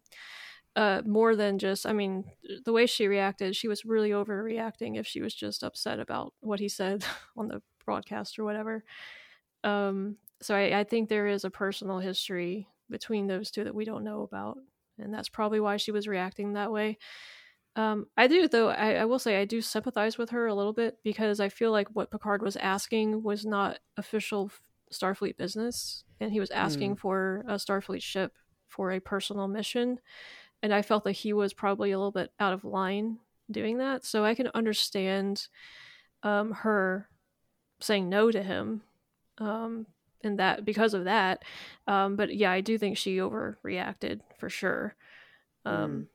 uh, more than just, I mean, the way she reacted, she was really overreacting if she was just upset about what he said <laughs> on the broadcast or whatever. Um, so I, I think there is a personal history between those two that we don't know about. And that's probably why she was reacting that way. Um, I do, though, I, I, will say I do sympathize with her a little bit because I feel like what Picard was asking was not official Starfleet business. And he was asking mm. for a Starfleet ship for a personal mission and I felt that he was probably a little bit out of line doing that. So I can understand um, her saying no to him, um, and that because of that. Um, but yeah, I do think she overreacted for sure mm.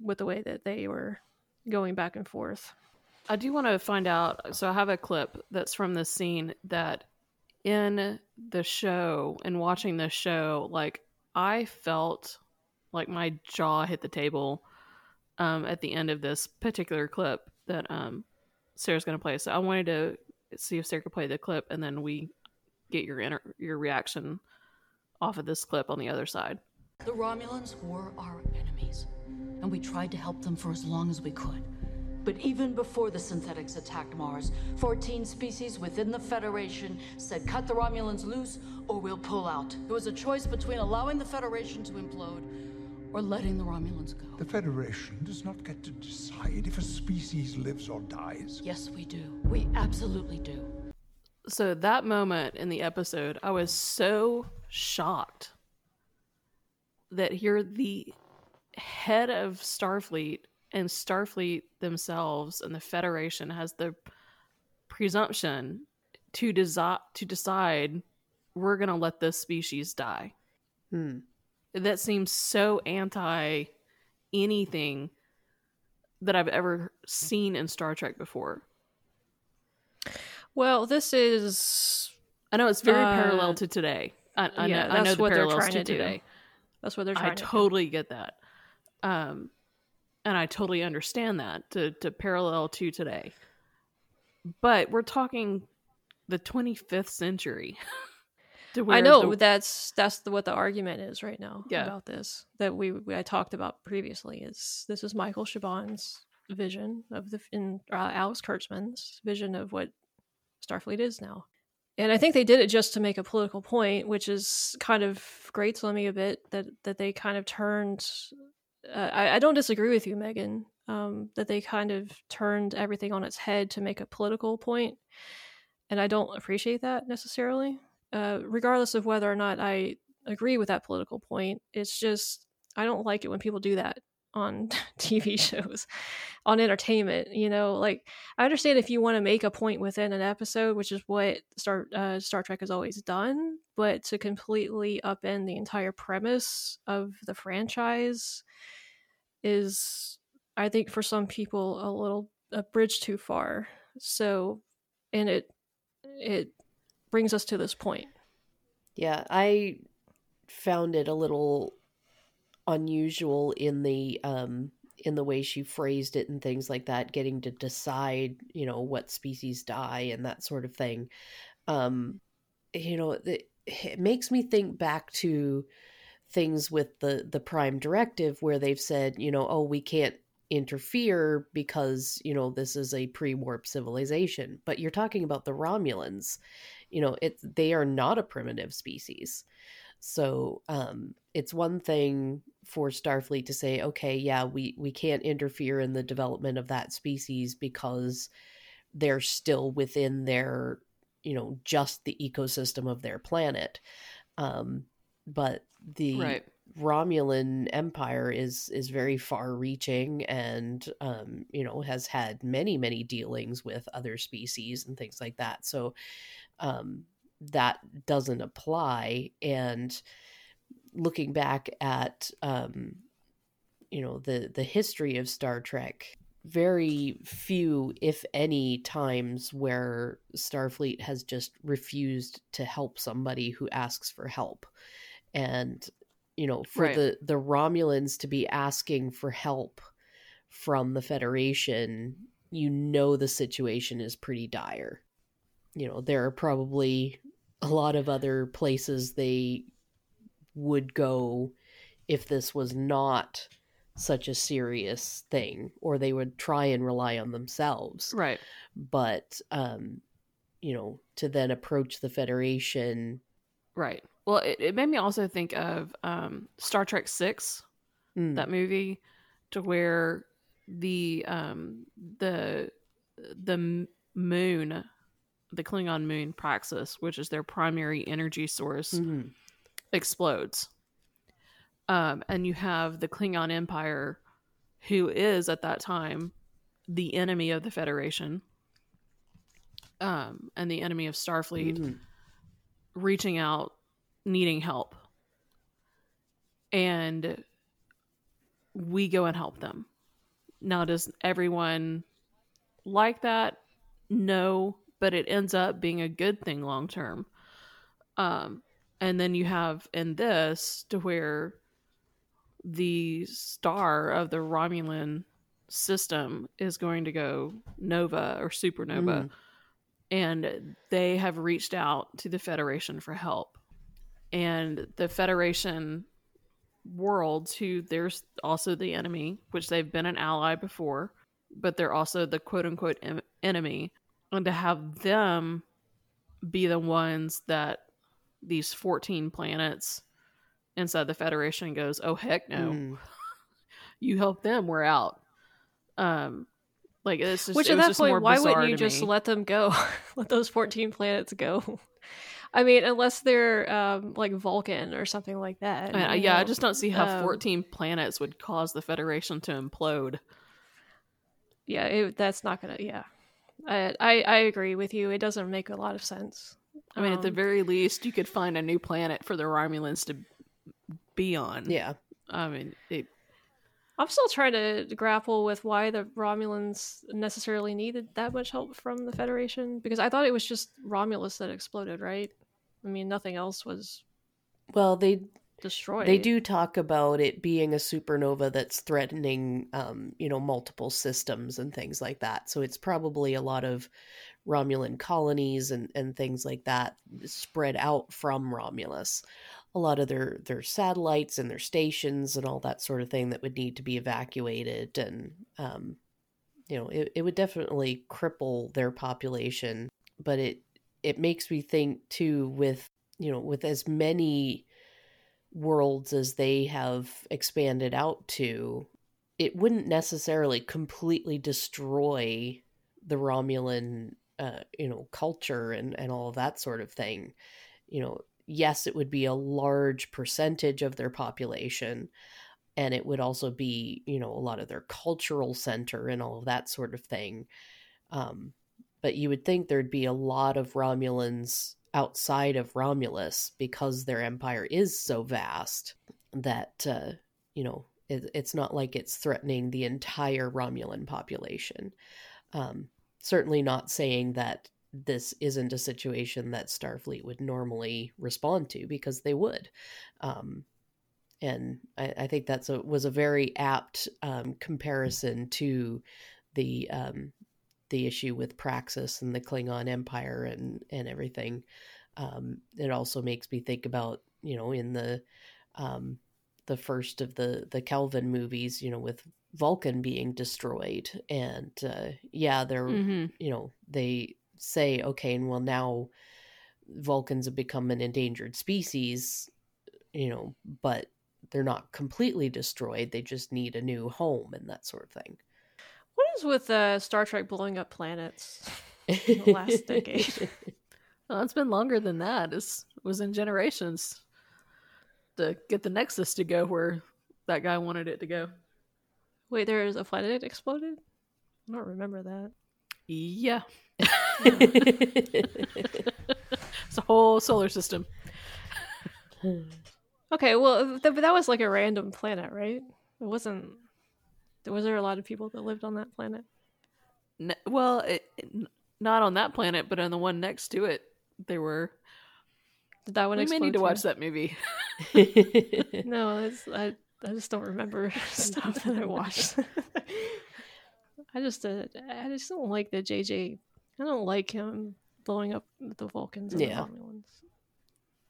with the way that they were going back and forth. I do want to find out. So I have a clip that's from this scene that in the show and watching the show, like I felt like my jaw hit the table um, at the end of this particular clip that um, Sarah's going to play. So I wanted to see if Sarah could play the clip, and then we get your inter- your reaction off of this clip on the other side. The Romulans were our enemies, and we tried to help them for as long as we could. But even before the synthetics attacked Mars, 14 species within the Federation said cut the Romulans loose or we'll pull out. It was a choice between allowing the Federation to implode or letting the Romulans go. The Federation does not get to decide if a species lives or dies. Yes, we do. We absolutely do. So that moment in the episode, I was so shocked that here the head of Starfleet and Starfleet themselves and the Federation has the presumption to desi- to decide we're going to let this species die. Hmm. That seems so anti anything that I've ever seen in Star Trek before. Well, this is I know it's very Uh, parallel to today. I, I yeah, know, I know that's the what they're parallels trying to to do. today. that's what they're I trying to do. totally get that. Um, and I totally understand that to, to parallel to today. But we're talking the 25th century. <laughs> I know the- that's that's the, what the argument is right now Yeah. about this that we, we I talked about previously. Is this is Michael Chabon's vision of the in uh, Alex Kurtzman's vision of what Starfleet is now, and I think they did it just to make a political point, which is kind of grates on me a bit that that they kind of turned. Uh, I, I don't disagree with you, Megan. Um, that they kind of turned everything on its head to make a political point, and I don't appreciate that necessarily uh, regardless of whether or not I agree with that political point. It's just I don't like it when people do that on <laughs> TV shows, on entertainment. You know, like I understand if you want to make a point within an episode, which is what Star uh, Star Trek has always done, but to completely upend the entire premise of the franchise is, I think, for some people a little a bridge too far. So, and it it brings us to this point. Yeah, I found it a little unusual in the um in the way she phrased it and things like that, getting to decide, you know, what species die and that sort of thing. Um, you know, it, it makes me think back to things with the the prime directive where they've said, you know, oh, we can't interfere because, you know, this is a pre-warp civilization. But you're talking about the Romulans. You know, it they are not a primitive species. So um, it's one thing for Starfleet to say, okay, yeah, we, we can't interfere in the development of that species because they're still within their, you know, just the ecosystem of their planet. Um, but the Right. Romulan Empire is is very far reaching and um, you know has had many many dealings with other species and things like that. So um, that doesn't apply. And looking back at um, you know the the history of Star Trek, very few, if any, times where Starfleet has just refused to help somebody who asks for help, and you know for Right. the the Romulans to be asking for help from the Federation, you know the situation is pretty dire you know there are probably a lot of other places they would go if this was not such a serious thing or they would try and rely on themselves Right. but um you know to then approach the federation Right. Well, it, it made me also think of um, Star Trek Six, mm, that movie, to where the um, the the moon, the Klingon moon Praxis, which is their primary energy source, mhm, explodes. Um, and you have the Klingon Empire, who is at that time the enemy of the Federation, um, and the enemy of Starfleet mhm. reaching out, needing help. And we go and help them. Now, does everyone like that? No, but it ends up being a good thing long term. Um, and then you have in this to where the star of the Romulan system is going to go nova or supernova Mm. and they have reached out to the Federation for help. And the Federation worlds, who there's also the enemy, which they've been an ally before, but they're also the quote unquote em- enemy. And to have them be the ones that these 14 planets inside the Federation goes, oh, heck no. Mm. <laughs> You help them, we're out. Um, like this is Which at that just point, why wouldn't you just me. let them go? <laughs> let those 14 planets go. <laughs> I mean, unless they're um, like Vulcan or something like that. You yeah, I just don't see how Um, 14 planets would cause the Federation to implode. yeah, it, that's not gonna. Yeah, I, I I agree with you. It doesn't make a lot of sense. I mean, at the Um, very least, you could find a new planet for the Romulans to be on. Yeah. I mean, it, I'm still trying to grapple with why the Romulans necessarily needed that much help from the Federation because I thought it was just Romulus that exploded, right? I mean, nothing else was Well, they destroyed. They do talk about it being a supernova that's threatening, um, you know, multiple systems and things like that. So it's probably a lot of Romulan colonies and, and things like that spread out from Romulus. A lot of their, their satellites and their stations and all that sort of thing that would need to be evacuated. And, um, you know, it, it would definitely cripple their population. But it, it makes me think too with, you know, with as many worlds as they have expanded out to, it wouldn't necessarily completely destroy the Romulan, uh, you know, culture and, and all of that sort of thing. You know, yes, it would be a large percentage of their population, and it would also be, you know, a lot of their cultural center and all of that sort of thing. Um, but you would think there'd be a lot of Romulans outside of Romulus because their empire is so vast that uh, you know it, it's not like it's threatening the entire Romulan population. Um, certainly not saying that this isn't a situation that Starfleet would normally respond to because they would. Um, and I, I think that's a was a very apt um, comparison to the um, the issue with Praxis and the Klingon Empire and and everything. Um, it also makes me think about you know in the um, the first of the the Kelvin movies, you know, with Vulcan being destroyed, and uh, yeah, they're mhm. you know they say okay, and well now Vulcans have become an endangered species, you know, but they're not completely destroyed. They just need a new home and that sort of thing. What is with uh, Star Trek blowing up planets? In the last <laughs> decade. Well, it's been longer than that. It's, it was in generations to get the Nexus to go where that guy wanted it to go. Wait, there is a planet that exploded. I don't remember that. Yeah. <laughs> It's a whole solar system. <laughs> Okay, well, th- but that was like a random planet, right? It wasn't. Was there a lot of people that lived on that planet? Well, it, it- not on that planet, but on the one next to it, there were. Did that one we may need to watch that movie. <laughs> <laughs> No, I I just don't remember <laughs> stuff that I watched. I just uh, I just don't like the JJ. I don't like him blowing up the Vulcans and Yeah. the Romulans.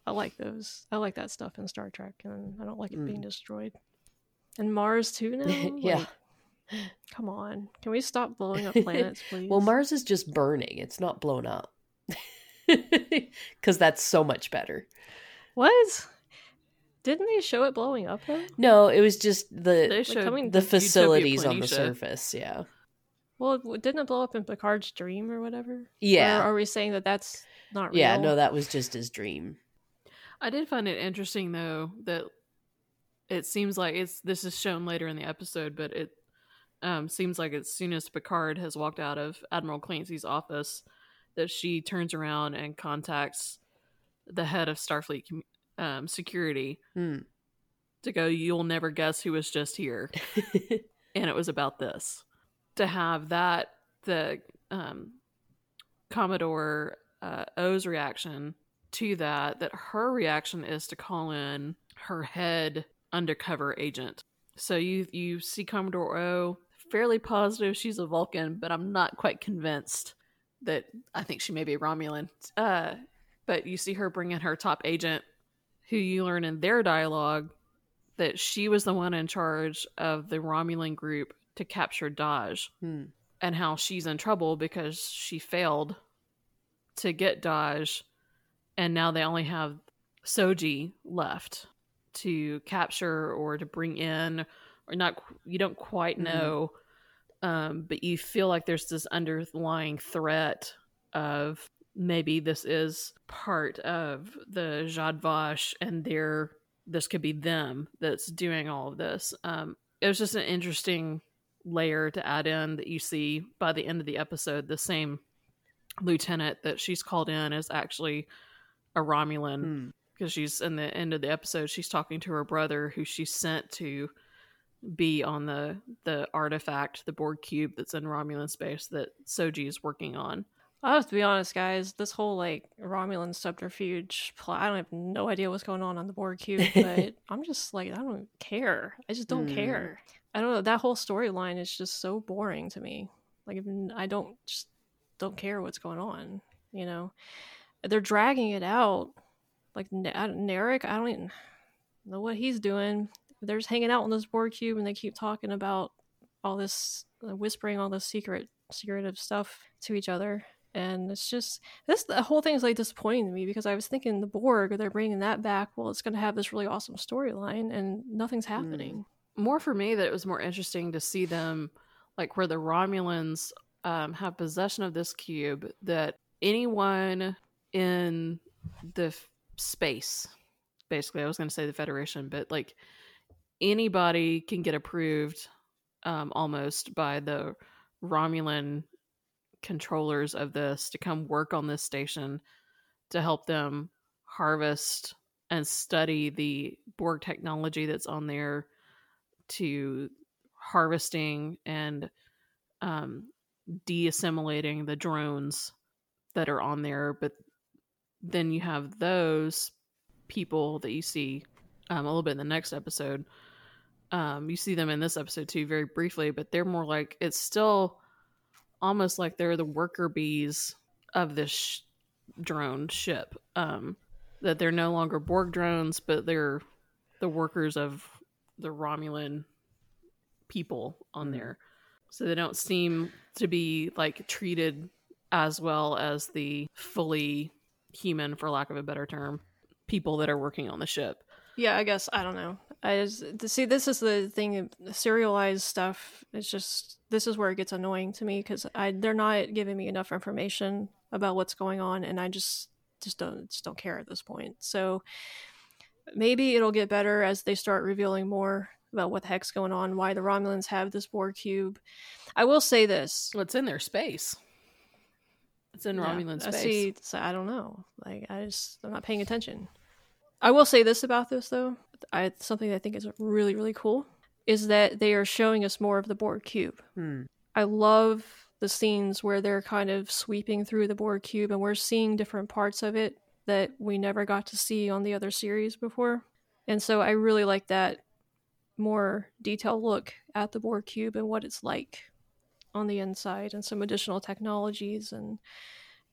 I like those. I like that stuff in Star Trek, and I don't like it being destroyed. And Mars too now. Mm. yeah. Like, <gasps> come on, can we stop blowing up planets, <laughs> please? Well, Mars is just burning. It's not blown up. <laughs> Because that's so much better. What? Didn't they show it blowing up though? No, it was just They the showed coming- the facilities on the Planitia. surface. Yeah. Well, didn't it blow up in Picard's dream or whatever? Yeah. Or are we saying that that's not real? Yeah, no, that was just his dream. I did find it interesting though that it seems like it's this is shown later in the episode, but it um, seems like as soon as Picard has walked out of Admiral Clancy's office, that she turns around and contacts the head of Starfleet um, security Hmm. to go. You'll never guess who was just here, <laughs> and it was about this. To have that the um, Commodore uh, Oh's reaction to that, that her reaction is to call in her head undercover agent. So you you see Commodore O fairly positive she's a Vulcan, but I'm not quite convinced that I think she may be a Romulan. Uh, but you see her bring in her top agent, who you learn in their dialogue that she was the one in charge of the Romulan group to capture Dahj Hmm. and how she's in trouble because she failed to get Dahj, and now they only have Soji left to capture or to bring in, or not. You don't quite Mhm. know, um, but you feel like there's this underlying threat of maybe this is part of the Zhat Vash and they're this could be them that's doing all of this. Um, it was just an interesting layer to add in that you see by the end of the episode the same lieutenant that she's called in is actually a Romulan Hmm. because she's in the end of the episode she's talking to her brother who she sent to be on the the artifact the Borg cube that's in Romulan space that Soji is working on. I have to be honest, guys. This whole like Romulan subterfuge plot, I don't have no idea what's going on on the Borg cube, <laughs> but I'm just like, I don't care. I just don't Mm. care. I don't know. That whole storyline is just so boring to me. Like, I don't just don't care what's going on. You know, they're dragging it out. Like N- Narek, I don't even know what he's doing. They're just hanging out on this Borg cube, and they keep talking about all this, uh, whispering all this secret, secretive stuff to each other and it's just this the whole thing is like disappointing to me because I was thinking the Borg they're bringing that back. Well, it's going to have this really awesome storyline, and nothing's happening. More for me that it was more interesting to see them like where the Romulans um, have possession of this cube that anyone in the f- space basically I was going to say the Federation but like anybody can get approved um, almost by the Romulan controllers of this to come work on this station to help them harvest and study the Borg technology that's on there to harvesting and um, de-assimilating the drones that are on there. But then you have those people that you see um, a little bit in the next episode. Um, you see them in this episode too, very briefly, but they're more like it's still almost like they're the worker bees of this sh- drone ship. Um, that they're no longer Borg drones, but they're the workers of the Romulan people on Hmm. there. So they don't seem to be like treated as well as the fully human, for lack of a better term, people that are working on the ship. Yeah, I guess I don't know. I just see this is the thing. Serialized stuff. It's just this is where it gets annoying to me because I they're not giving me enough information about what's going on, and I just just don't just don't care at this point. So maybe it'll get better as they start revealing more about what the heck's going on, why the Romulans have this Borg cube. I will say this. Well, it's in their space. It's in Yeah, Romulan I space. see. So I don't know. Like I just I'm not paying attention. I will say this about this though. I something I think is really really cool is that they are showing us more of the Borg cube. Hmm. I love the scenes where they're kind of sweeping through the Borg cube and we're seeing different parts of it that we never got to see on the other series before. And so I really like that more detailed look at the Borg cube and what it's like on the inside and some additional technologies and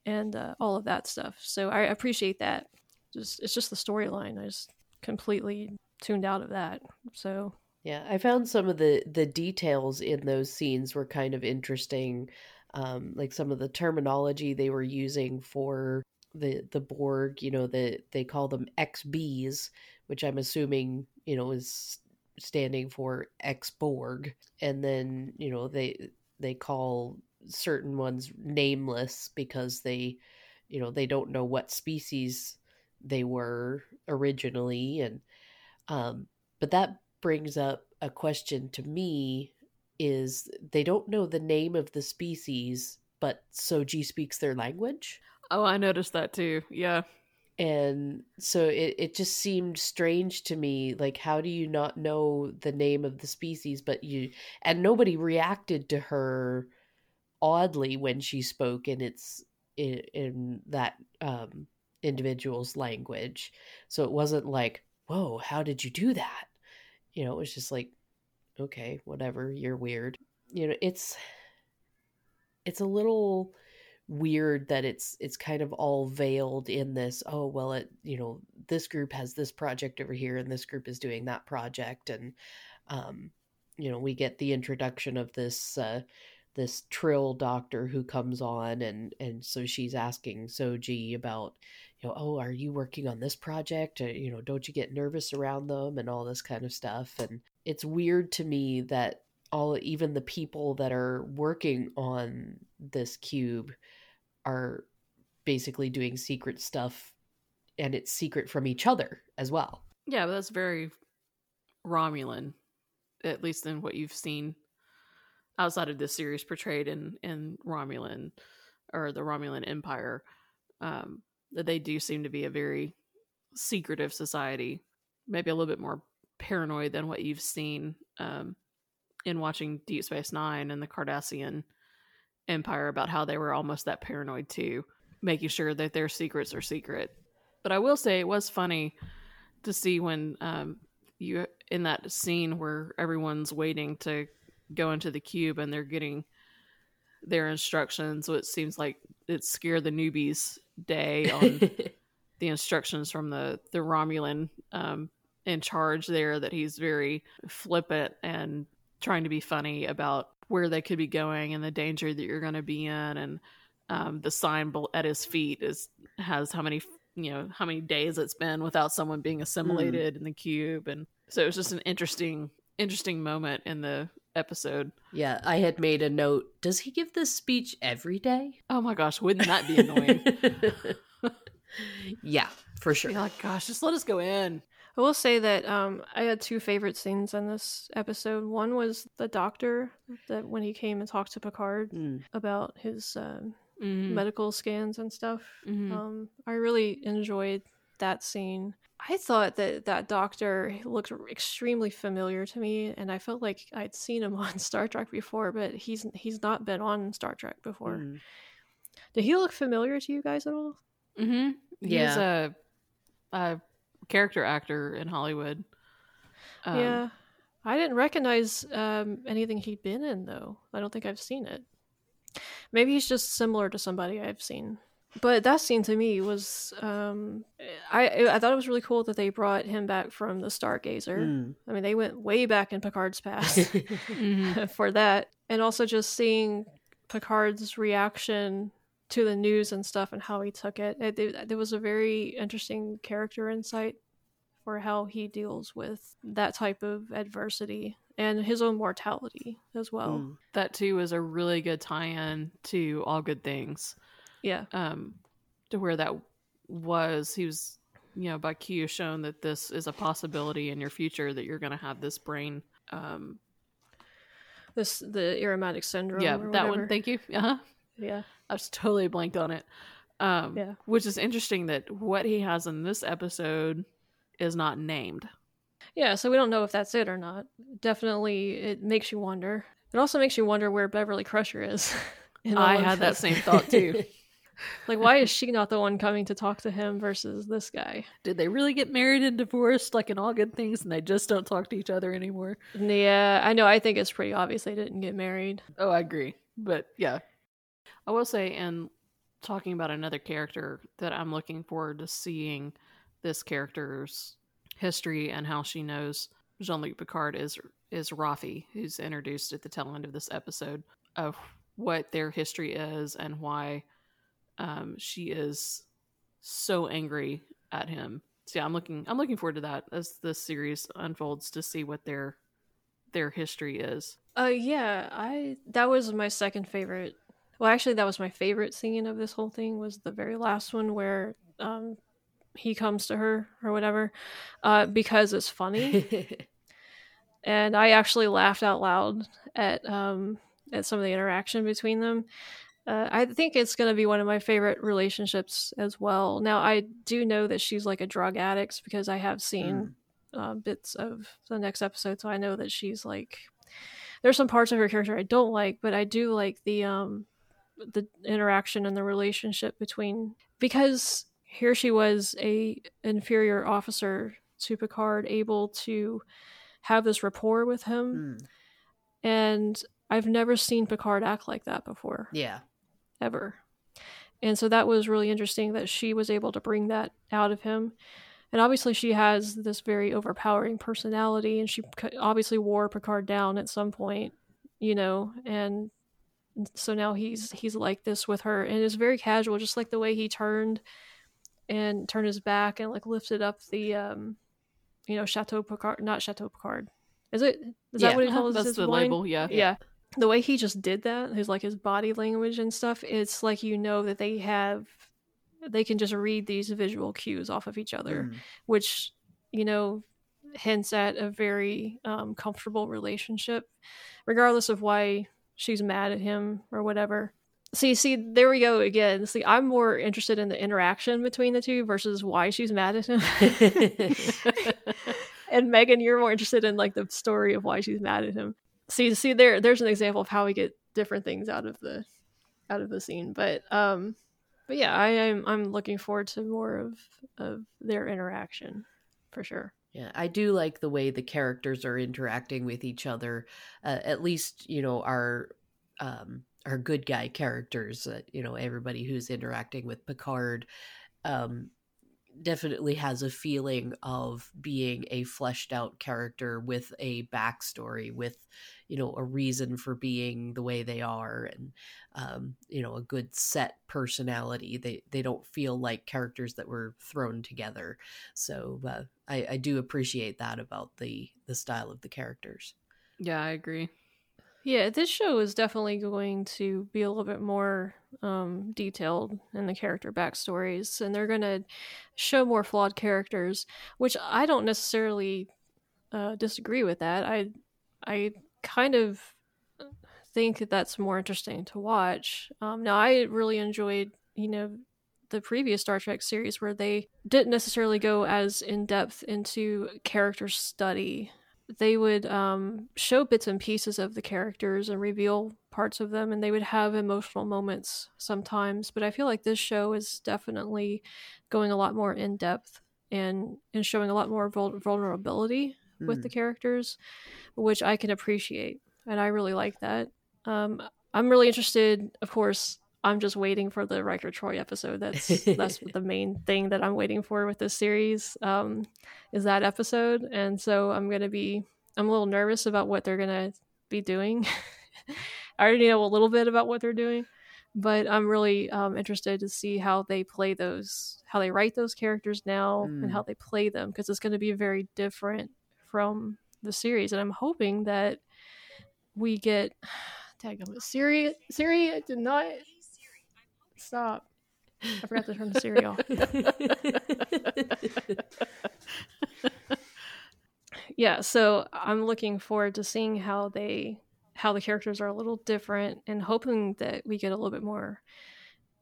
and uh, all of that stuff. So I appreciate that. Just it's just the storyline. I just completely tuned out of that. So Yeah, I found some of the the details in those scenes were kind of interesting. Um, like some of the terminology they were using for the the Borg, you know, the they call them XBs, which I'm assuming, you know, is standing for X Borg. And then, you know, they they call certain ones nameless because they, you know, they don't know what species they were originally and um but that brings up a question to me is they don't know the name of the species but soji speaks their language oh, I noticed that too. Yeah. and so it, it just seemed strange to me like how do you not know the name of the species but you and nobody reacted to her oddly when she spoke and its in, in that um individual's language. So it wasn't like whoa how did you do that? You know it was just like okay whatever you're weird. You know it's it's a little weird that it's it's kind of all veiled in this oh well it you know this group has this project over here and this group is doing that project. And um you know, we get the introduction of this uh, this trill doctor who comes on and and so she's asking Soji about you know oh are you working on this project or, you know don't you get nervous around them and all this kind of stuff and it's weird to me that all even the people that are working on this cube are basically doing secret stuff and it's secret from each other as well Yeah, but that's very Romulan, at least in what you've seen outside of this series portrayed in in Romulan or the Romulan Empire. Um, that they do seem to be a very secretive society, maybe a little bit more paranoid than what you've seen um, in watching Deep Space Nine and the Cardassian Empire about how they were almost that paranoid too, making sure that their secrets are secret. But I will say it was funny to see when um, you in that scene where everyone's waiting to go into the cube and they're getting their instructions. It seems like it scared the newbies day <laughs> on the instructions from the the Romulan um, in charge there that he's very flippant and trying to be funny about where they could be going and the danger that you're going to be in and um, the sign at his feet is has how many you know how many days it's been without someone being assimilated in the cube and so it was just an interesting interesting moment in the episode yeah i had made a note does he give this speech every day oh my gosh wouldn't that be annoying <laughs> yeah for sure Be like gosh just let us go in I will say that um, I had two favorite scenes in this episode. One was the doctor that when he came and talked to Picard Mm. about his um, Mhm. medical scans and stuff. Mhm. Um, I really enjoyed that scene. I thought that that doctor looked extremely familiar to me, and I felt like I'd seen him <laughs> on Star Trek before, but he's he's not been on Star Trek before. Mm. Did he look familiar to you guys at all? Mm-hmm. He was Yeah. a, a character actor in Hollywood. Um, yeah, I didn't recognize um, anything he'd been in though. I don't think I've seen it. Maybe he's just similar to somebody I've seen. But that scene to me was, um, I I thought it was really cool that they brought him back from the Stargazer. Mm. I mean, they went way back in Picard's past <laughs> mhm. <laughs> for that, and also just seeing Picard's reaction to the news and stuff and how he took it. It, it, there was a very interesting character insight for how he deals with that type of adversity and his own mortality as well. Mm. That too was a really good tie-in to All Good Things. Yeah, Um, to where that was, he was, you know, by Q shown that this is a possibility in your future that you're going to have this brain. Um, this the Irumodic syndrome. yeah, that one. Thank you. Uh-huh. Yeah, I was totally blanked on it. Um, Yeah. Which is interesting that what he has in this episode is not named. yeah. So we don't know if that's it or not. Definitely, it makes you wonder. It also makes you wonder where Beverly Crusher is. <laughs> I had that same thought too. <laughs> Like, why is she not the one coming to talk to him versus this guy? Did they really get married and divorced like in all good things and they just don't talk to each other anymore? Yeah, I know. I think it's pretty obvious they didn't get married. Oh, I agree. But yeah. I will say, in talking about another character that I'm looking forward to seeing this character's history and how she knows Jean Luc Picard is is Raffi, who's introduced at the tail end of this episode of what their history is and why um, she is so angry at him. So yeah, I'm looking I'm looking forward to that as this series unfolds to see what their their history is. Uh, yeah, I that was my second favorite. Well, actually, that was my favorite scene of this whole thing. Was the very last one where um he comes to her or whatever, uh, because it's funny, <laughs> and I actually laughed out loud at um at some of the interaction between them. Uh, I think it's going to be one of my favorite relationships as well. Now, I do know that she's like a drug addict because I have seen uh, bits of the next episode, so I know that she's like. There's some parts of her character I don't like, but I do like the um the interaction and the relationship between because here she was a inferior officer to Picard, able to have this rapport with him, Mm. and I've never seen Picard act like that before Yeah. Ever. And so that was really interesting that she was able to bring that out of him. and obviously she has this very overpowering personality, and she obviously wore Picard down at some point, you know, and so now he's he's like this with her, and it's very casual, just like the way he turned and turned his back and like lifted up the um, you know, Chateau Picard, not Chateau Picard. Is it? Is Yeah. that what he calls <laughs> That's his the wine? label, yeah. yeah the way he just did that his like his body language and stuff it's like you know that they have they can just read these visual cues off of each other Mm. which you know hints at a very um, comfortable relationship regardless of why she's mad at him or whatever So you see there we go again see i'm more interested in the interaction between the two versus why she's mad at him <laughs> <laughs> and Megan, you're more interested in like the story of why she's mad at him. See, see, there, there's an example of how we get different things out of the, out of the scene. But, um, but yeah, I am, I'm looking forward to more of of their interaction, for sure. Yeah, I do like the way the characters are interacting with each other. Uh, at least, you know, our um, our good guy characters. Uh, you know, everybody who's interacting with Picard um, definitely has a feeling of being a fleshed out character with a backstory, with you know a reason for being the way they are, and um, you know a good set personality. They they don't feel like characters that were thrown together. So uh, I, I do appreciate that about the the style of the characters. Yeah, I agree. Yeah, this show is definitely going to be a little bit more um, detailed in the character backstories, and they're going to show more flawed characters, which I don't necessarily uh, disagree with. That I, I kind of think that that's more interesting to watch. Um, now, I really enjoyed, you know, the previous Star Trek series where they didn't necessarily go as in depth into character study they would um, show bits and pieces of the characters and reveal parts of them, and they would have emotional moments sometimes. But I feel like this show is definitely going a lot more in depth and and showing a lot more vul- vulnerability with the characters, which I can appreciate, and I really like that. Um, I'm really interested, of course. I'm just waiting for the Riker Troi episode. That's that's <laughs> the main thing that I'm waiting for with this series. Um, is that episode, and so I'm gonna be. I'm a little nervous about what they're gonna be doing. <laughs> I already know a little bit about what they're doing, but I'm really um, interested to see how they play those, how they write those characters now, Mm. and how they play them because it's going to be very different from the series. And I'm hoping that we get. Tag them. Siri, Siri, I did not stop. I forgot to turn the cereal. <laughs> yeah so i'm looking forward to seeing how they how the characters are a little different and hoping that we get a little bit more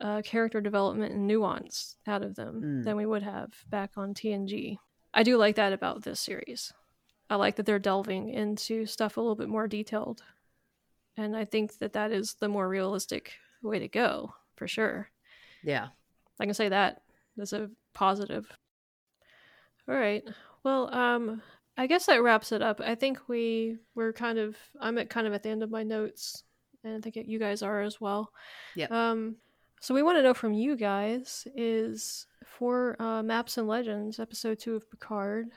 uh, character development and nuance out of them Mm. than we would have back on tng i do like that about this series i like that they're delving into stuff a little bit more detailed and i think that that is the more realistic way to go for sure yeah. I can say that That's a positive. All right. Well, um, I guess that wraps it up. I think we we're kind of I'm at kind of at the end of my notes, and I think you guys are as well. Yeah. Um, so we want to know from you guys is for uh, Maps and Legends, episode two of Picard.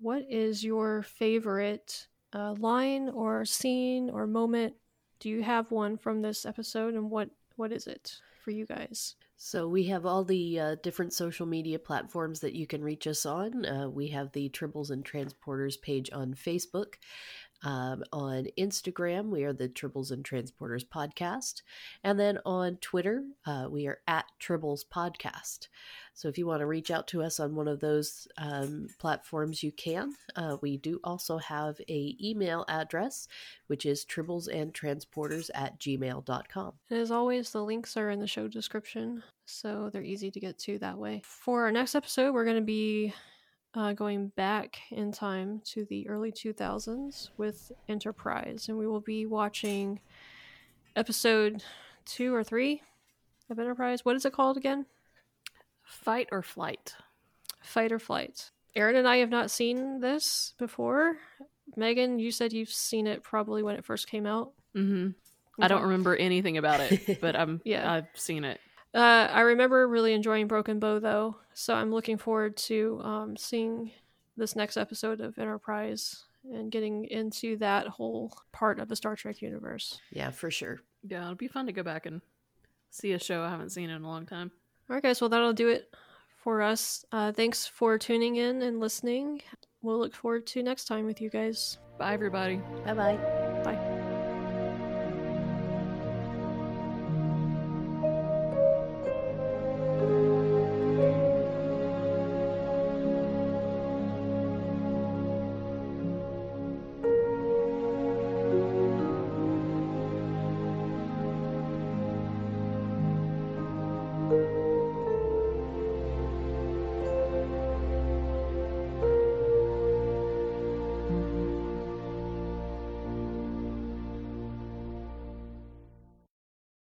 What is your favorite uh, line or scene or moment? Do you have one from this episode, and what what is it for you guys? So we have all the uh, different social media platforms that you can reach us on. Uh, we have the Tribbles and Transporters page on Facebook. Um, on Instagram, we are the Tribbles and Transporters podcast. And then on Twitter, uh, we are at Tribbles Podcast. So if you want to reach out to us on one of those um, platforms, you can. Uh, we do also have a email address, which is tribblesandtransporters at gmail.com. And as always, the links are in the show description, so they're easy to get to that way. For our next episode, we're going to be uh, going back in time to the early 2000s with Enterprise, and we will be watching episode two or three of Enterprise. What is it called again? Fight or flight? Fight or Flight. Aaron and I have not seen this before. Megan, you said you've seen it probably when it first came out. Mm-hmm. I don't remember anything about it, but I'm <laughs> Yeah. I've seen it. Uh, I remember really enjoying Broken Bow though, so I'm looking forward to um, seeing this next episode of Enterprise and getting into that whole part of the Star Trek universe. Yeah, for sure. Yeah, it'll be fun to go back and see a show I haven't seen in a long time. All right, guys. Well, that'll do it for us. Uh, thanks for tuning in and listening. We'll look forward to next time with you guys. Bye, everybody. Bye bye.